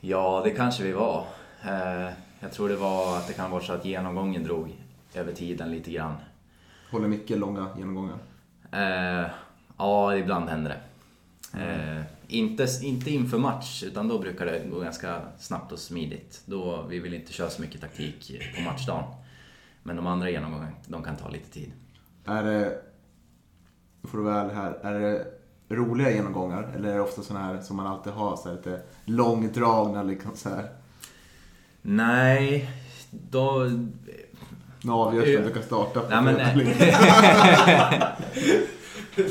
Ja, det kanske vi var. Eh, jag tror det var att det kan vara så att genomgången drog över tiden lite grann. Håller mycket långa genomgångar. Eh, ja, ibland händer det. Eh, inte, inte inför match, utan då brukar det gå ganska snabbt och smidigt. Då, vi vill inte köra så mycket taktik på matchdagen. Men de andra genomgångarna, de kan ta lite tid. Är det, får du väl här, är det roliga genomgångar? Eller är det ofta sådana här som man alltid har, så här lite långdragna liksom så här? Nej, då... Nu avgörs vem som ska starta. på Nej, men.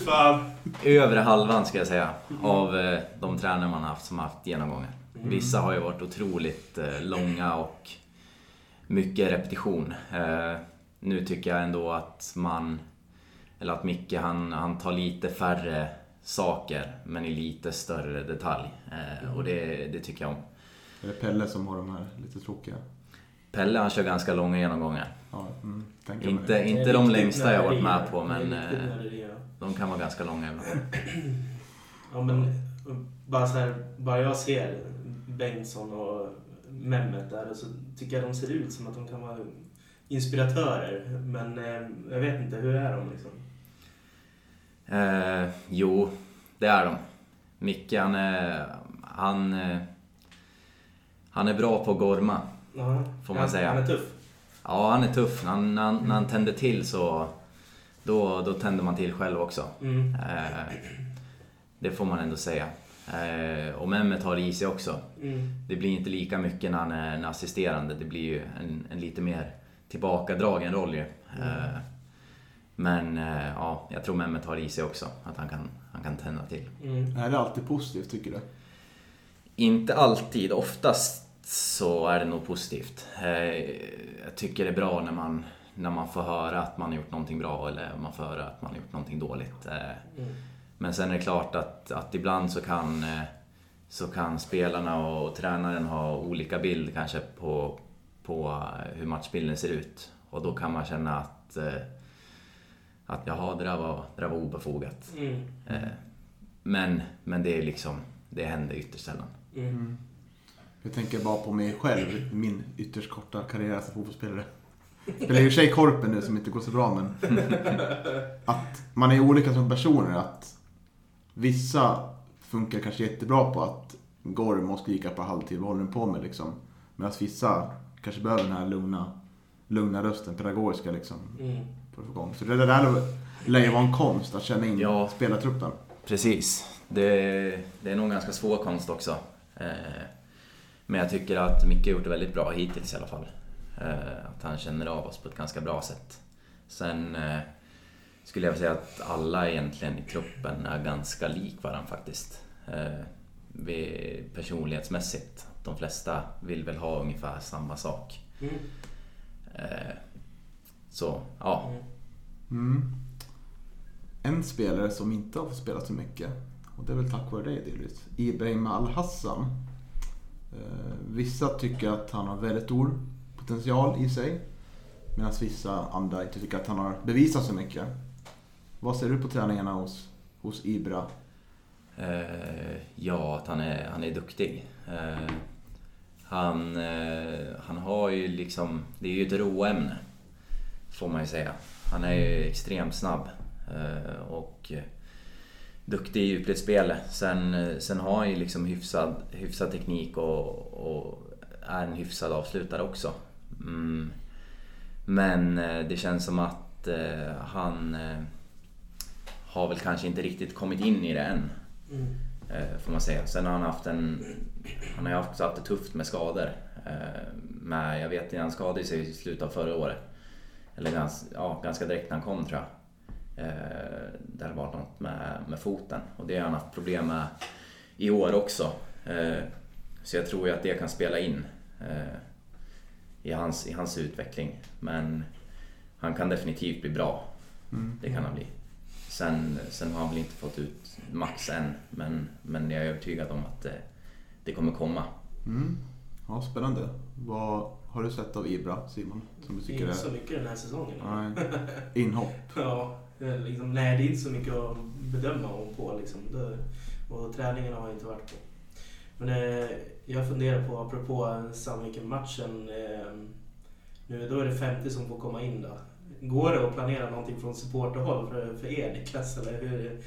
Fan. övre halvan ska jag säga av eh, de tränare man har haft som har haft genomgångar. Vissa har ju varit otroligt eh, långa och mycket repetition. Eh, nu tycker jag ändå att man, eller att Micke han, han tar lite färre saker men i lite större detalj. Eh, och det, det tycker jag om. Är det Pelle som har de här lite tråkiga? Pelle han kör ganska långa genomgångar. Ja, mm, Inte, inte de längsta jag har varit med på men eh, de kan vara ganska långa ibland. [CLEARS THROAT] Ja men bara så här, bara jag ser Bengtsson och Mehmet där så tycker jag de ser ut som att de kan vara inspiratörer. Men eh, jag vet inte, hur är de liksom? Eh, jo, det är de. Micke han är, han, eh, han är bra på att gorma. Ja, Får man han, säga. Han är tuff. Ja, han är tuff. När han, när han, när han tänder till så då, då tänder man till själv också. Mm. Eh, det får man ändå säga. Eh, och Mehmet har i sig också. Mm. Det blir inte lika mycket när han är en assisterande. Det blir ju en, en lite mer tillbakadragen roll ju. Eh, men eh, ja, jag tror Mehmet har i sig också. Att han kan, han kan tända till. Mm. Är det alltid positivt tycker du? Inte alltid. Oftast så är det nog positivt. Eh, Jag tycker det är bra när man, när man får höra att man har gjort någonting bra eller man får höra att man har gjort någonting dåligt. Eh, Mm. Men sen är det klart att, att ibland så kan, så kan spelarna och tränaren ha olika bild kanske på, på hur matchbilden ser ut. Och då kan man känna att, eh, att jaha, det där var, det där var obefogat. Mm. Eh, Men, men det är liksom, det händer ytterst sällan. Mm. Jag tänker bara på mig själv, min ytterst korta karriär som fotbollsspelare. Spelar i och för sig Korpen nu som inte går så bra men... [LAUGHS] Att man är olika som personer. Att vissa funkar kanske jättebra på att gorm och skrika på halvtid. Vad håller den på med liksom? Medan vissa kanske behöver den här lugna, lugna rösten, pedagogiska liksom. Mm. För att få igång. Så det där lär ju vara en konst att känna in Ja. spelartruppen. Precis. Det, det är nog en ganska svår konst också. Eh, Men jag tycker att Micke har gjort det väldigt bra hittills i alla fall. Eh, Att han känner av oss på ett ganska bra sätt. Sen eh, skulle jag säga att alla egentligen i truppen är ganska lik varandra faktiskt. Vi, personlighetsmässigt. De flesta vill väl ha ungefär samma sak. Mm. Så, ja. Mm. Mm. En spelare som inte har fått spela så mycket, och det är väl tack vare dig delvis, Ibrahim Al-Hassan. Eh, vissa tycker att han har väldigt stor potential i sig, medan vissa andra inte tycker att han har bevisat så mycket. Vad ser du på träningarna hos, hos Ibra? Eh, ja, att han är, han är duktig. Eh, han, eh, han har ju liksom, det är ju ett råämne. Får man ju säga. Han är ju extremt snabb. Eh, och eh, duktig i djupledsspelet. Sen, eh, sen har han ju liksom hyfsad, hyfsad teknik och, och är en hyfsad avslutare också. Mm. Men det känns som att eh, han eh, har väl kanske inte riktigt kommit in i det än. Mm. Eh, får man säga. Sen har han haft en... Han har ju haft, haft det tufft med skador. Med, jag vet att han skadade sig i slutet av förra året. Eller ganska, ja, ganska direkt när han kom tror jag. Eh, där det var något med, med foten. Och det har han haft problem med i år också. Eh, så jag tror ju att det kan spela in eh, i, hans, i hans utveckling. Men han kan definitivt bli bra. Mm. Det kan han bli. Sen, sen har han väl inte fått ut max än, men, men jag är övertygad om att det, det kommer komma. Mm. Ja, spännande. Vad har du sett av Ibra, Simon? Som du tycker Inte är... så mycket den här säsongen. Nej. Inhopp. [LAUGHS] Ja, det liksom, nej det är inte så mycket att bedöma honom på liksom. Det, och träningen har jag inte varit på. Men eh, jag funderar på, apropå Sandviken-matchen. Eh, nu då är det 50 som får komma in då. Går det att planera någonting från supporterhåll för, för er Niklas? Eller hur,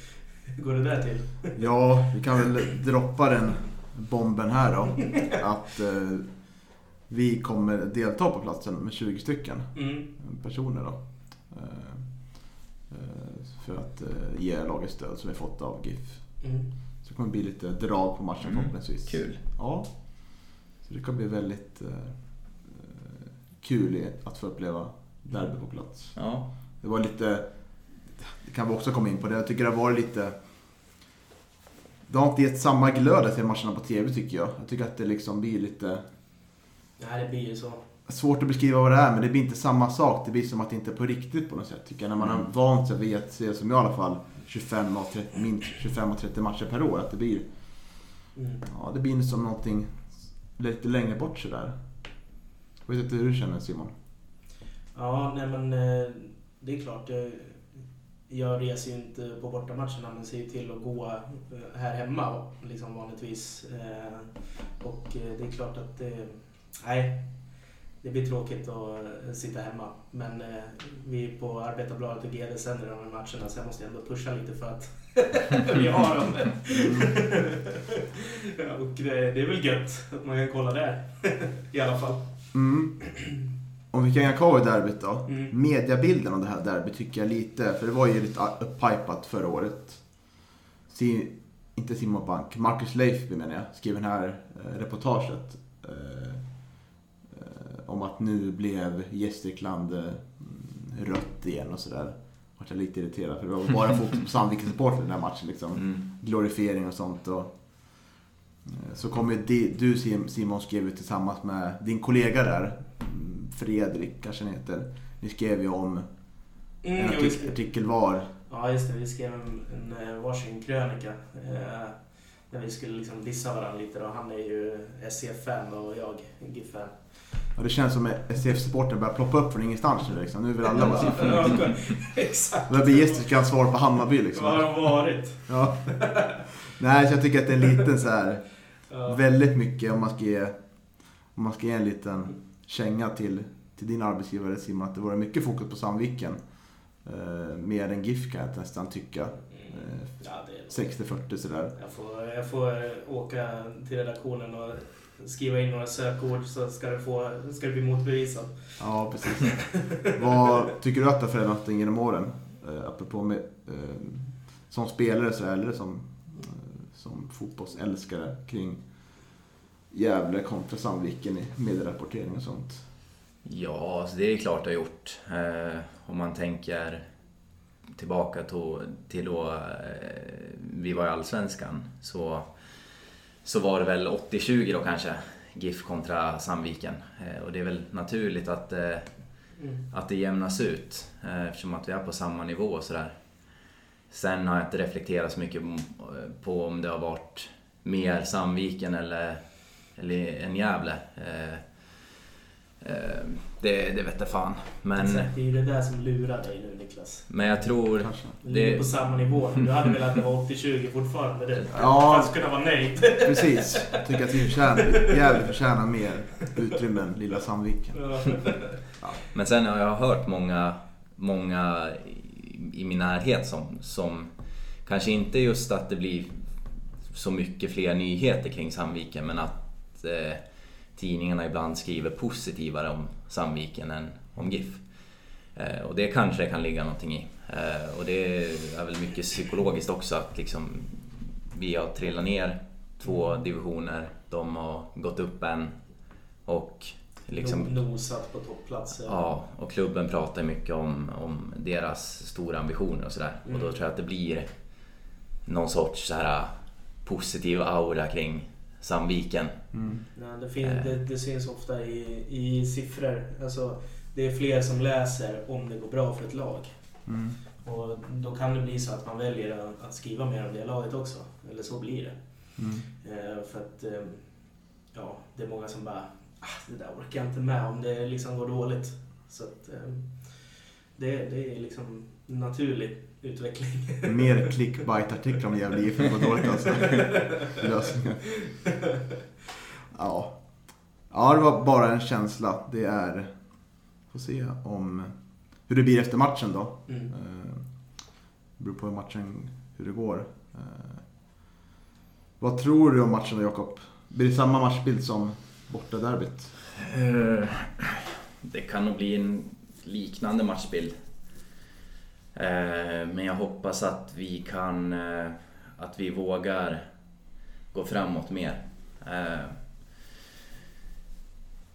hur går det där till? Ja, vi kan väl droppa den bomben här då. [LAUGHS] Att eh, vi kommer delta på platsen med 20 stycken Mm. personer då. Eh, eh, för att eh, ge laget stöd som vi fått av GIF. Mm. Så det kommer bli lite drag på matchen Mm, förhoppningsvis. Kul. Ja. Så det kan bli väldigt kul i- att få uppleva derby på plats. Ja, Det var lite, det kan vi också komma in på det, jag tycker det har varit lite det har inte gett samma glöd till matcherna på TV tycker jag. Jag tycker att det liksom blir lite Nej, det blir ju så. svårt att beskriva vad det är, men det blir inte samma sak. Det blir som att det inte är på riktigt på något sätt. Tycker jag. När man har Mm. vant sig vid att se, som jag i alla fall, 25 och 30, minst 25 och 30 matcher per år. Att det blir, Mm. ja, det blir som någonting lite längre bort sådär. Jag vet inte hur du känner Simon? Ja, nej men eh, det är klart. Jag, jag reser ju inte på bortamatcherna men ser ju till att gå eh, här hemma liksom vanligtvis. Eh, Och det är klart att det, nej, det blir tråkigt att eh, sitta hemma. Men eh, vi på Arbetarbladet och GD sänder de här matcherna så jag måste ändå pusha lite för att [LAUGHS] vi har dem. [LAUGHS] Ja, och det, det är väl gött att man kan kolla där [LAUGHS] i alla fall. Mm. [CLEARS THROAT] Om vi kan hänga kvar i derbyt då. Mm. Mediabilden av det här derbyt tycker jag lite, för det var ju lite uppipat förra året. Si, inte Simon Bank, Marcus Leifby menar jag, skrev det här eh, reportaget. Om att nu blev Gästrikland mm, rött igen och sådär. Vart jag lite irriterad för det var bara fokus [LAUGHS] på Sandviken-supportrar i den här matchen liksom mm. glorifiering och sånt. Och, eh, så kom ju du Sim- Simon skrev ju tillsammans med din kollega där, mm, Fredrik kanske han heter. Ni skrev ju om en Mm, artik- artikel var. Ja, just det. Vi skrev en, en eh, varsin krönika. Eh, där vi skulle liksom dissa varandra lite. Då. Han är ju SCF-fan och jag GIF-fan. Och det känns som att SCF-supporten börjar ploppa upp från ingenstans nu liksom. Nu vill alla vara Ja, siffror. [LAUGHS] Exakt. Det blir Gästriklands svar på Hammarby liksom. Vad har de varit? Ja. Nej, så jag tycker att det är en liten så här [LAUGHS] Ja. väldigt mycket om man ska ge, om man ska ge en liten känga till, till din arbetsgivare Simon, att det var mycket fokus på Sandviken. Eh, mer än GIF kan jag nästan tycka. Mm. Ja, det är 60-40 sådär. Jag får, jag får eh, åka till redaktionen och skriva in några sökord så ska det, få, ska det bli motbevisat. Ja, precis. Vad tycker du att det har förändrats någonting genom åren? Eh, apropå med, eh, som spelare så eller som, eh, som fotbollsälskare kring Gävle kontra Sandviken i medierapportering och sånt. Ja, alltså det är klart det har gjort. Eh, om man tänker tillbaka till då eh, vi var i Allsvenskan så, så var det väl 80-20 då kanske, GIF kontra Sandviken. Eh, och det är väl naturligt att, eh, Mm. att det jämnas ut eh, eftersom att vi är på samma nivå och sådär. Sen har jag inte reflekterat så mycket på om det har varit mer Sandviken eller, eller en Gävle. Det, det vet jag fan. Men, Exakt, det är ju det där som lurar dig nu Niklas. men jag tror... Kanske. Du ligger Det- på samma nivå. Du hade velat att det var 80-20 fortfarande du. Ja. Fast kunna vara nöjd. [LAUGHS] Precis. Jag tycker att vi förtjänar, Gävle förtjänar mer utrymme än lilla Sandviken. Ja. Men sen har jag hört många, många i, i min närhet som, som kanske inte just att det blir så mycket fler nyheter kring Sandviken men att eh, tidningarna ibland skriver positivare om Sandviken än om GIF. Eh, och det kanske kan ligga någonting i. Eh, och det är väl mycket psykologiskt också att liksom vi har trillat ner två divisioner, de har gått upp en och liksom... Nosat på toppplatser. Ja, och klubben pratar mycket om, om deras stora ambitioner och sådär. Mm. Och då tror jag att det blir någon sorts så här positiv aura kring Sandviken. Mm. Nej, det, fin- Eh. det, det syns ofta i, i siffror. Alltså, det är fler som läser om det går bra för ett lag. Mm. Och då kan det bli så att man väljer att- skriva mer om det laget också. Eller så blir det. Mm. Eh, för att eh, ja, det är många som bara ah, det där orkar jag inte med om det liksom går dåligt. Så att, eh, det, det är liksom naturlig utveckling. [LAUGHS] Mer clickbait-artiklar om Gävle IF än vad dåligt alltså. [LAUGHS] Lösningen. Ja. Ja, det var bara en känsla. Det är... Får se om... Hur det blir efter matchen då. Mm. Eh, beror på hur matchen, hur det går. Eh, Vad tror du om matchen då, Jakob? Blir det samma matchbild som borta derbyt? Eh, Det kan nog bli en liknande matchbild. Eh, Men jag hoppas att vi kan... eh, Att vi vågar gå framåt mer.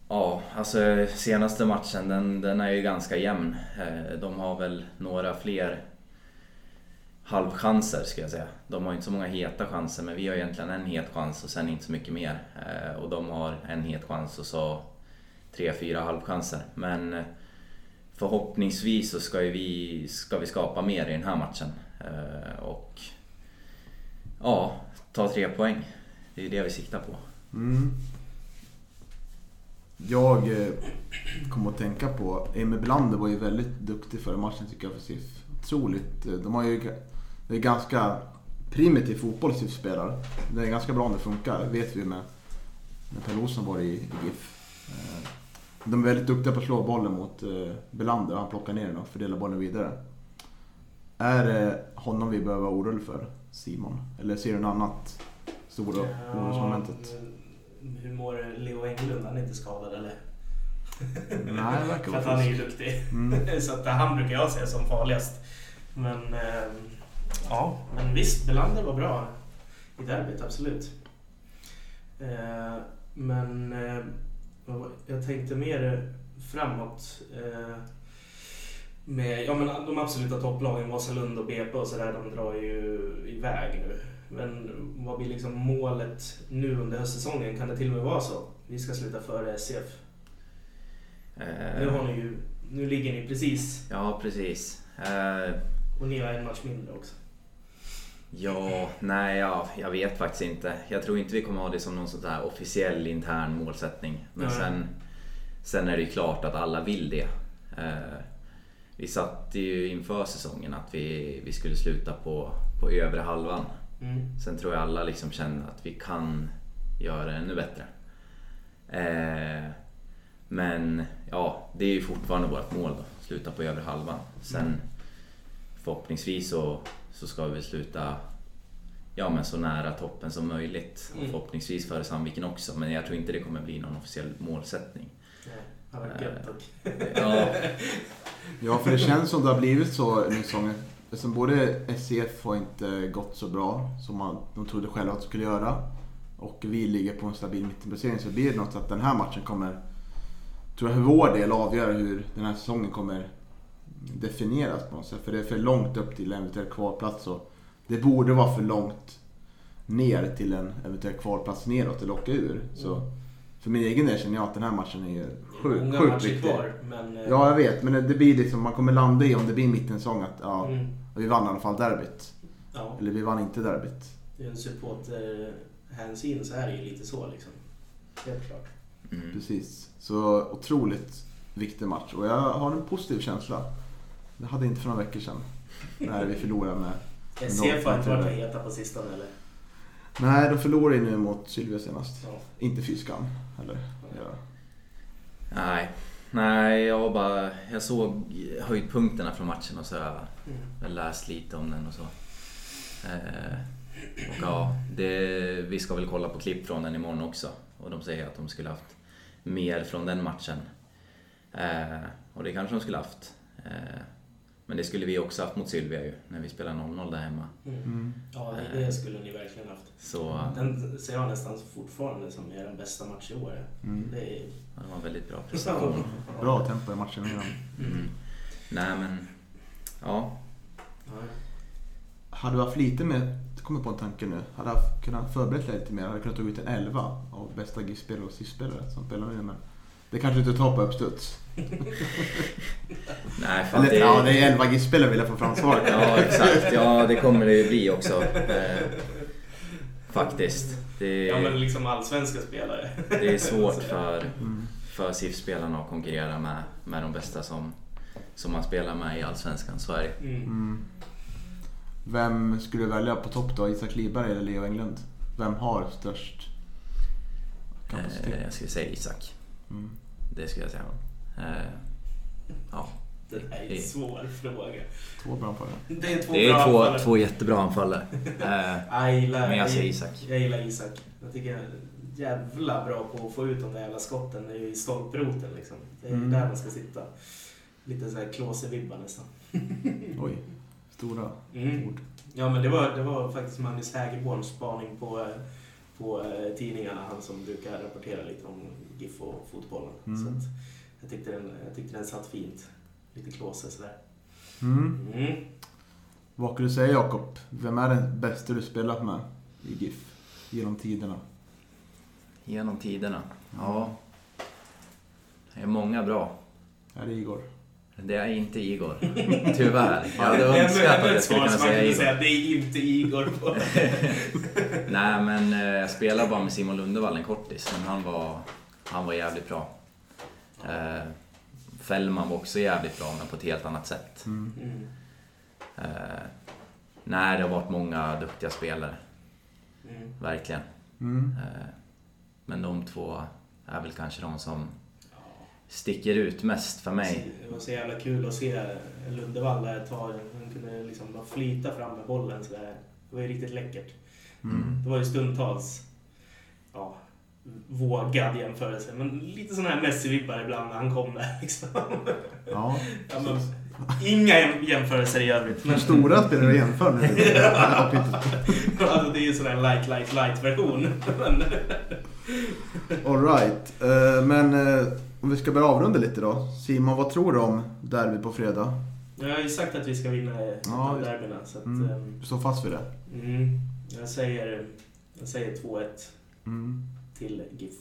Ja, alltså senaste matchen den, den är ju ganska jämn. Eh, de har väl några fler halvchanser ska jag säga. De har inte så många heta chanser men vi har egentligen en het chans och sen inte så mycket mer. Eh, och de har en het chans och så tre, fyra halvchanser. Men eh, förhoppningsvis så ska, ju vi, ska vi skapa mer i den här matchen. Och ja, ta tre poäng. Det är ju det vi siktar på. Mm. Jag eh, kom att tänka på, Emil Belander var ju väldigt duktig förra matchen tycker jag för SIF. Otroligt. eh, De har ju, det är ganska primitiv fotboll SIF spelar. Det är ganska bra om det funkar, det vet vi med när Per Olsson var i, i GIF. Eh, De är väldigt duktiga på att slå bollen mot eh, Belander, han plockar ner den och fördelar bollen vidare. Är det honom vi behöver vara oroliga för, Simon? Eller ser du något annat stora orosmomentet? men hur mår Leo Englund? Han är inte skadad eller? Nej, det verkar [LAUGHS] För att han är ju duktig. Mm. [LAUGHS] Så att han brukar jag se som farligast. Men eh, ja, men visst, Belander var bra i derbyt, absolut. Eh, men eh, jag tänkte mer framåt. Eh, med, ja, men de absoluta topplagen, Vasalund och BP och sådär, de drar ju iväg nu. Men vad blir liksom målet nu under höstsäsongen? Kan det till och med vara så? Vi ska sluta före SCF. Eh, Nu, har ni ju, nu ligger ni precis Ja, precis. Eh, och ni har en match mindre också. Ja, nej, ja, jag vet faktiskt inte. Jag tror inte vi kommer ha det som någon sån där officiell intern målsättning. Men Nej. sen, sen är det ju klart att alla vill det. Eh, vi satte ju inför säsongen att vi, vi skulle sluta på, på övre halvan. Mm. Sen tror jag alla liksom känner att vi kan göra det ännu bättre. Eh, men ja, det är ju fortfarande vårt mål då. Sluta på övre halvan. Sen Mm. förhoppningsvis så, så ska vi sluta ja, men så nära toppen som möjligt. Och Mm. förhoppningsvis före Sandviken också. Men jag tror inte det kommer bli någon officiell målsättning. Dock. Ja, [LAUGHS] Ja, för det känns som det har blivit så här säsongen. Eftersom både SCF har inte gått så bra som man, de trodde själva att de skulle göra. Och vi ligger på en stabil mittenplacering så blir det något att den här matchen kommer, tror jag för vår del, avgöra hur den här säsongen kommer definieras på något sätt. För det är för långt upp till en eventuell kvalplats och det borde vara för långt ner till en eventuell kvalplats neråt eller åka ur. Så för min egen del känner jag att den här matchen är sjukt, Många sjukt matcher viktig. kvar, men... eh, Ja, jag vet. Men det blir liksom, man kommer landa i om det blir mittensäsong att ja, mm, vi vann i alla fall derbyt. ja, Eller vi vann inte derbyt. det är en supporterhänsyn så är det ju lite så liksom. Helt klart. mm. Precis. Så otroligt viktig match. Och jag har en positiv känsla. Det hade jag inte för några veckor sedan. När vi förlorade med... SCF har inte varit heta på sistone eller? Nej, de förlorade ju nu mot Sylvia senast. Ja. Inte fy skam heller. Ja. Nej, nej jag var bara... Jag såg höjdpunkterna från matchen och så har jag Mm. Jag har läst lite om den och så. Eh, och ja, det, vi ska väl kolla på klipp från den imorgon också. Och de säger att de skulle haft mer från den matchen. Eh, och det kanske de skulle haft. Eh, men det skulle vi också haft mot Sylvia ju, när vi spelade 0-0 där hemma. Mm. Ja, det, det skulle ni verkligen haft. Så Den ser jag nästan fortfarande som er bästa match i år. Mm. Det är... ja, det var en väldigt bra [LAUGHS] prestation. Bra tempo i matchen innan. Mm. Nej men, ja. Ja. Hade du haft lite mer, jag kommer på en tanke nu, hade du kunnat förberett dig lite mer, hade du kunnat ta ut en 11 av bästa GIF-spelare och SIF-spelare som spelar nu men det kanske inte tar på uppstuds. [LAUGHS] Nej, fan, Eller det, ja, det är 11 GIF-spelare vill jag få fram svaret. Ja, exakt. Ja, det kommer det ju bli också. Eh, faktiskt. Det, ja, men liksom allsvenska spelare. det är svårt [LAUGHS] för, Mm. för SIF-spelarna att konkurrera med, med de bästa som, som man spelar med i Allsvenskan. Så är det. Mm. Mm. Vem skulle du välja på topp då? Isak Liberg eller Leo Englund? Vem har störst kapacitet? Eh, jag skulle säga Isak. Mm. Det skulle jag säga. Eh, ja. Det är en svår fråga. Två bra på det. Det är två Det bra är två, anfallare. två jättebra anfallare. [LAUGHS] Eh, Jag gillar, Men jag säger Isak. Jag gillar Isak. Jag tycker jag är jävla bra på att få ut de där jävla skotten i stolproten liksom. Det är Mm. där man ska sitta. Lite såhär Klose-vibbar nästan. [LAUGHS] Oj, stora Mm. ord. Ja men det var, det var faktiskt Magnus Hägerborns spaning på, eh, på eh, tidningarna. Han som brukar rapportera lite om GIF och fotbollen. Mm. Så att jag, tyckte den, jag tyckte den satt fint. Lite Klose sådär. Mm. Mm. Vad kan du säga Jakob? Vem är den bästa du spelat med i GIF genom tiderna? genom tiderna. Ja. Det är många bra. Är det Igor? Det är inte Igor. Tyvärr. [LAUGHS] Jag hade önskat att jag skulle kunna säga Igor. säga, Det är inte Igor. [LAUGHS] Nej, men eh, jag spelade bara med Simon Lundevall en kortis, men han var, han var jävligt bra. Eh, Fällman var också jävligt bra, men på ett helt annat sätt. Mm. Eh, nej, det har varit många duktiga spelare, Mm. verkligen. Mm. Eh, men de två är väl kanske de som sticker ut mest för mig. Det var så jävla kul att se Lundevall där ett tag. Han kunde liksom bara flyta fram med bollen sådär. Det var ju riktigt läckert. Mm. Det var ju stundtals, ja, vågad jämförelse. Men lite sådana här Messi-vibbar ibland när han kom där [LAUGHS] liksom. Ja, Ja, men, inga jäm- jämförelser i övrigt. Men, stora spelare att jämföra med. [LAUGHS] alltså, det är ju sån här light, light, light-version. [LAUGHS] Alright, men eh, om vi ska börja avrunda lite då. Simon, vad tror du om derby på fredag? jag har ju sagt att vi ska vinna ett Ja, derbyna. Så att, Mm. ehm, Du står fast vid det? mm, jag säger, jag säger 2-1 Mm. Till GIF.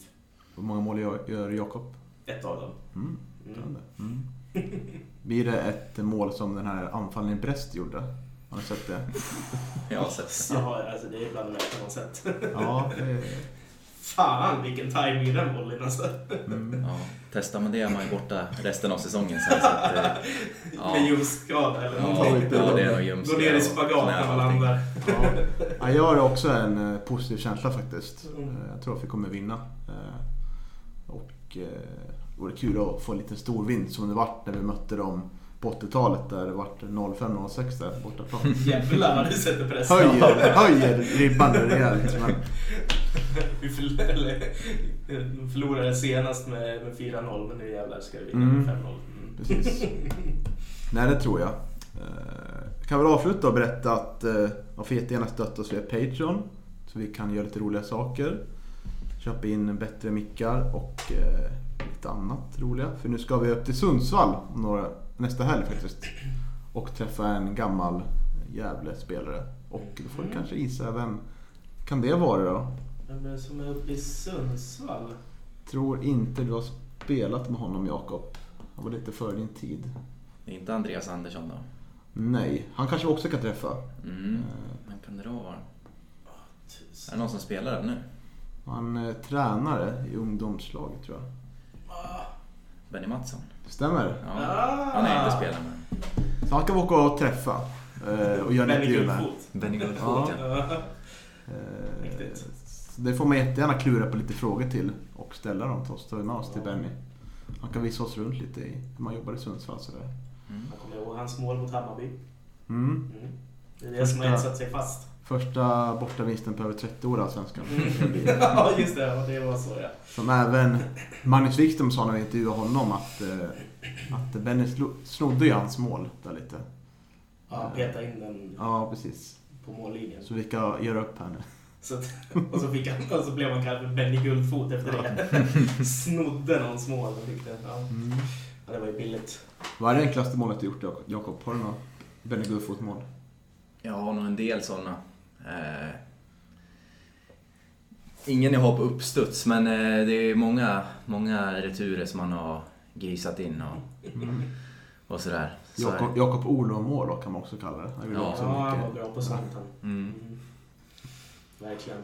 Hur många mål gör, Jakob? Ett av dem. Mm. Mm. [LAUGHS] Mm. Blir det ett mål som den här anfallen i Brest gjorde? Har ni sett det? [LAUGHS] Jag har sett det. Ja, alltså det är bland det värsta man sett. Ja, det [LAUGHS] Fan vilken timing i den bollen alltså. mm. Ja, testar man det är man ju borta resten av säsongen sen. Så att, eh, ja. Med ljumskskada eller Ja, någonting. ja, det är nog ljumskar Gå ner i spagat när man landar. ja. Ja, jag har också en eh, positiv känsla faktiskt. Mm. Eh, Jag tror att vi kommer vinna. Eh, Och det vore kul att få en liten stor vinst som det vart när vi mötte dem på 80-talet där det vart 05-06 där bortaplan. [LAUGHS] Jävlar vad du sätter press. Höjer, höjer ribban rejält. Men, [LAUGHS] Vi förlorade senast med, med 4-0 men nu jävlar ska vi vinna Mm. med 5-0. Mm. precis. [LAUGHS] Nej, det tror jag. Eh, kan väl avsluta och berätta att eh, man får jättegärna stötta oss via Patreon. Så vi kan göra lite roliga saker. Köpa in bättre mickar och eh, lite annat roliga. För nu ska vi upp till Sundsvall några, nästa helg faktiskt. Och träffa en gammal Gävle-spelare. Och då får du Mm. kanske gissa vem kan det vara då? Vem är det som är uppe i Sundsvall? Tror inte du har spelat med honom Jakob. Han var lite före din tid. Det är inte Andreas Andersson då? Nej, han kanske vi också kan träffa. Mm. Eh, Men kan det då vara? Är det någon som spelar där nu? Han är tränare i ungdomslaget tror jag. Ah. Benny Mattsson? Stämmer? Ja. Han jag inte spelat med. Så han kan vi åka och träffa. eh, Och göra en intervju med. Benny. Guldfot ja. Eh, Det får man jättegärna klura på lite frågor till och ställa dem till oss. Ta med oss till. Benny. Han kan visa oss runt lite i hur man jobbar i Sundsvall sådär. Mm. Ihåg hans mål mot Hammarby. Mm. Mm. Det är det som har Första- etsat sig fast. Första bortavinsten på över 30 år i Allsvenskan. [LAUGHS] ja, just det. Det var så ja. Som även Magnus Wikström sa när vi intervjuade honom att, eh, att Benny snodde ju hans mål där lite. Ja, peta in den Ja, precis. på mållinjen. Så vi ska göra upp här nu. Så att, och, så fick han, och så blev han kallad för Benny Guldfot efter det. [LAUGHS] Snodde någons mål. och. Ja. Mm. ja, det var ju billigt. Vad är det enklaste målet du gjort Jak- Jakob? Har du något Benny Gullfot-mål? Jag har nog en del sådana. Eh, ingen jag har på uppstuds, men eh, det är många, många returer som man har grisat in och, och sådär. Så. Jakob, då, kan man också kalla det. Han Ja. också Ja, han var bra på sånt. Mm. Mm. Verkligen.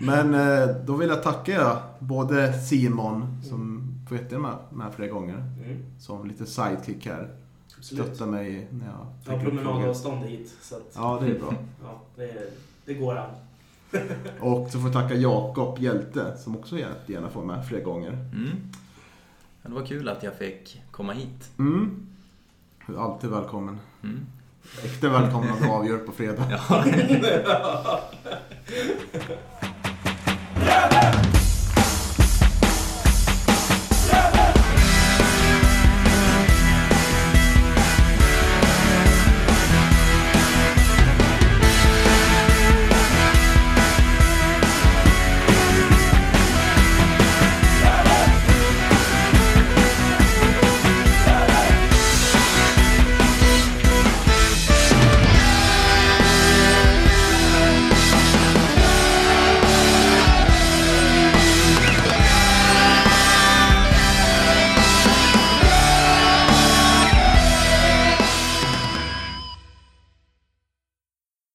Men eh, då vill jag tacka både Simon, som får jättegärna med, med flera gånger, Mm. som lite sidekick här. Absolut. Stöttar mig när jag Ja, tänker upp frågor. promenadavstånd hit. Så att, Ja, det är bra. [LAUGHS] ja, det, det går an. [LAUGHS] Och så får jag tacka Jakob Hjälte, som också gärna får med flera gånger. Mm. Ja, det var kul att jag fick komma hit. Mm. Du är alltid välkommen. Mm. Äkta välkommen om du avgör på fredag. Ja. [LAUGHS]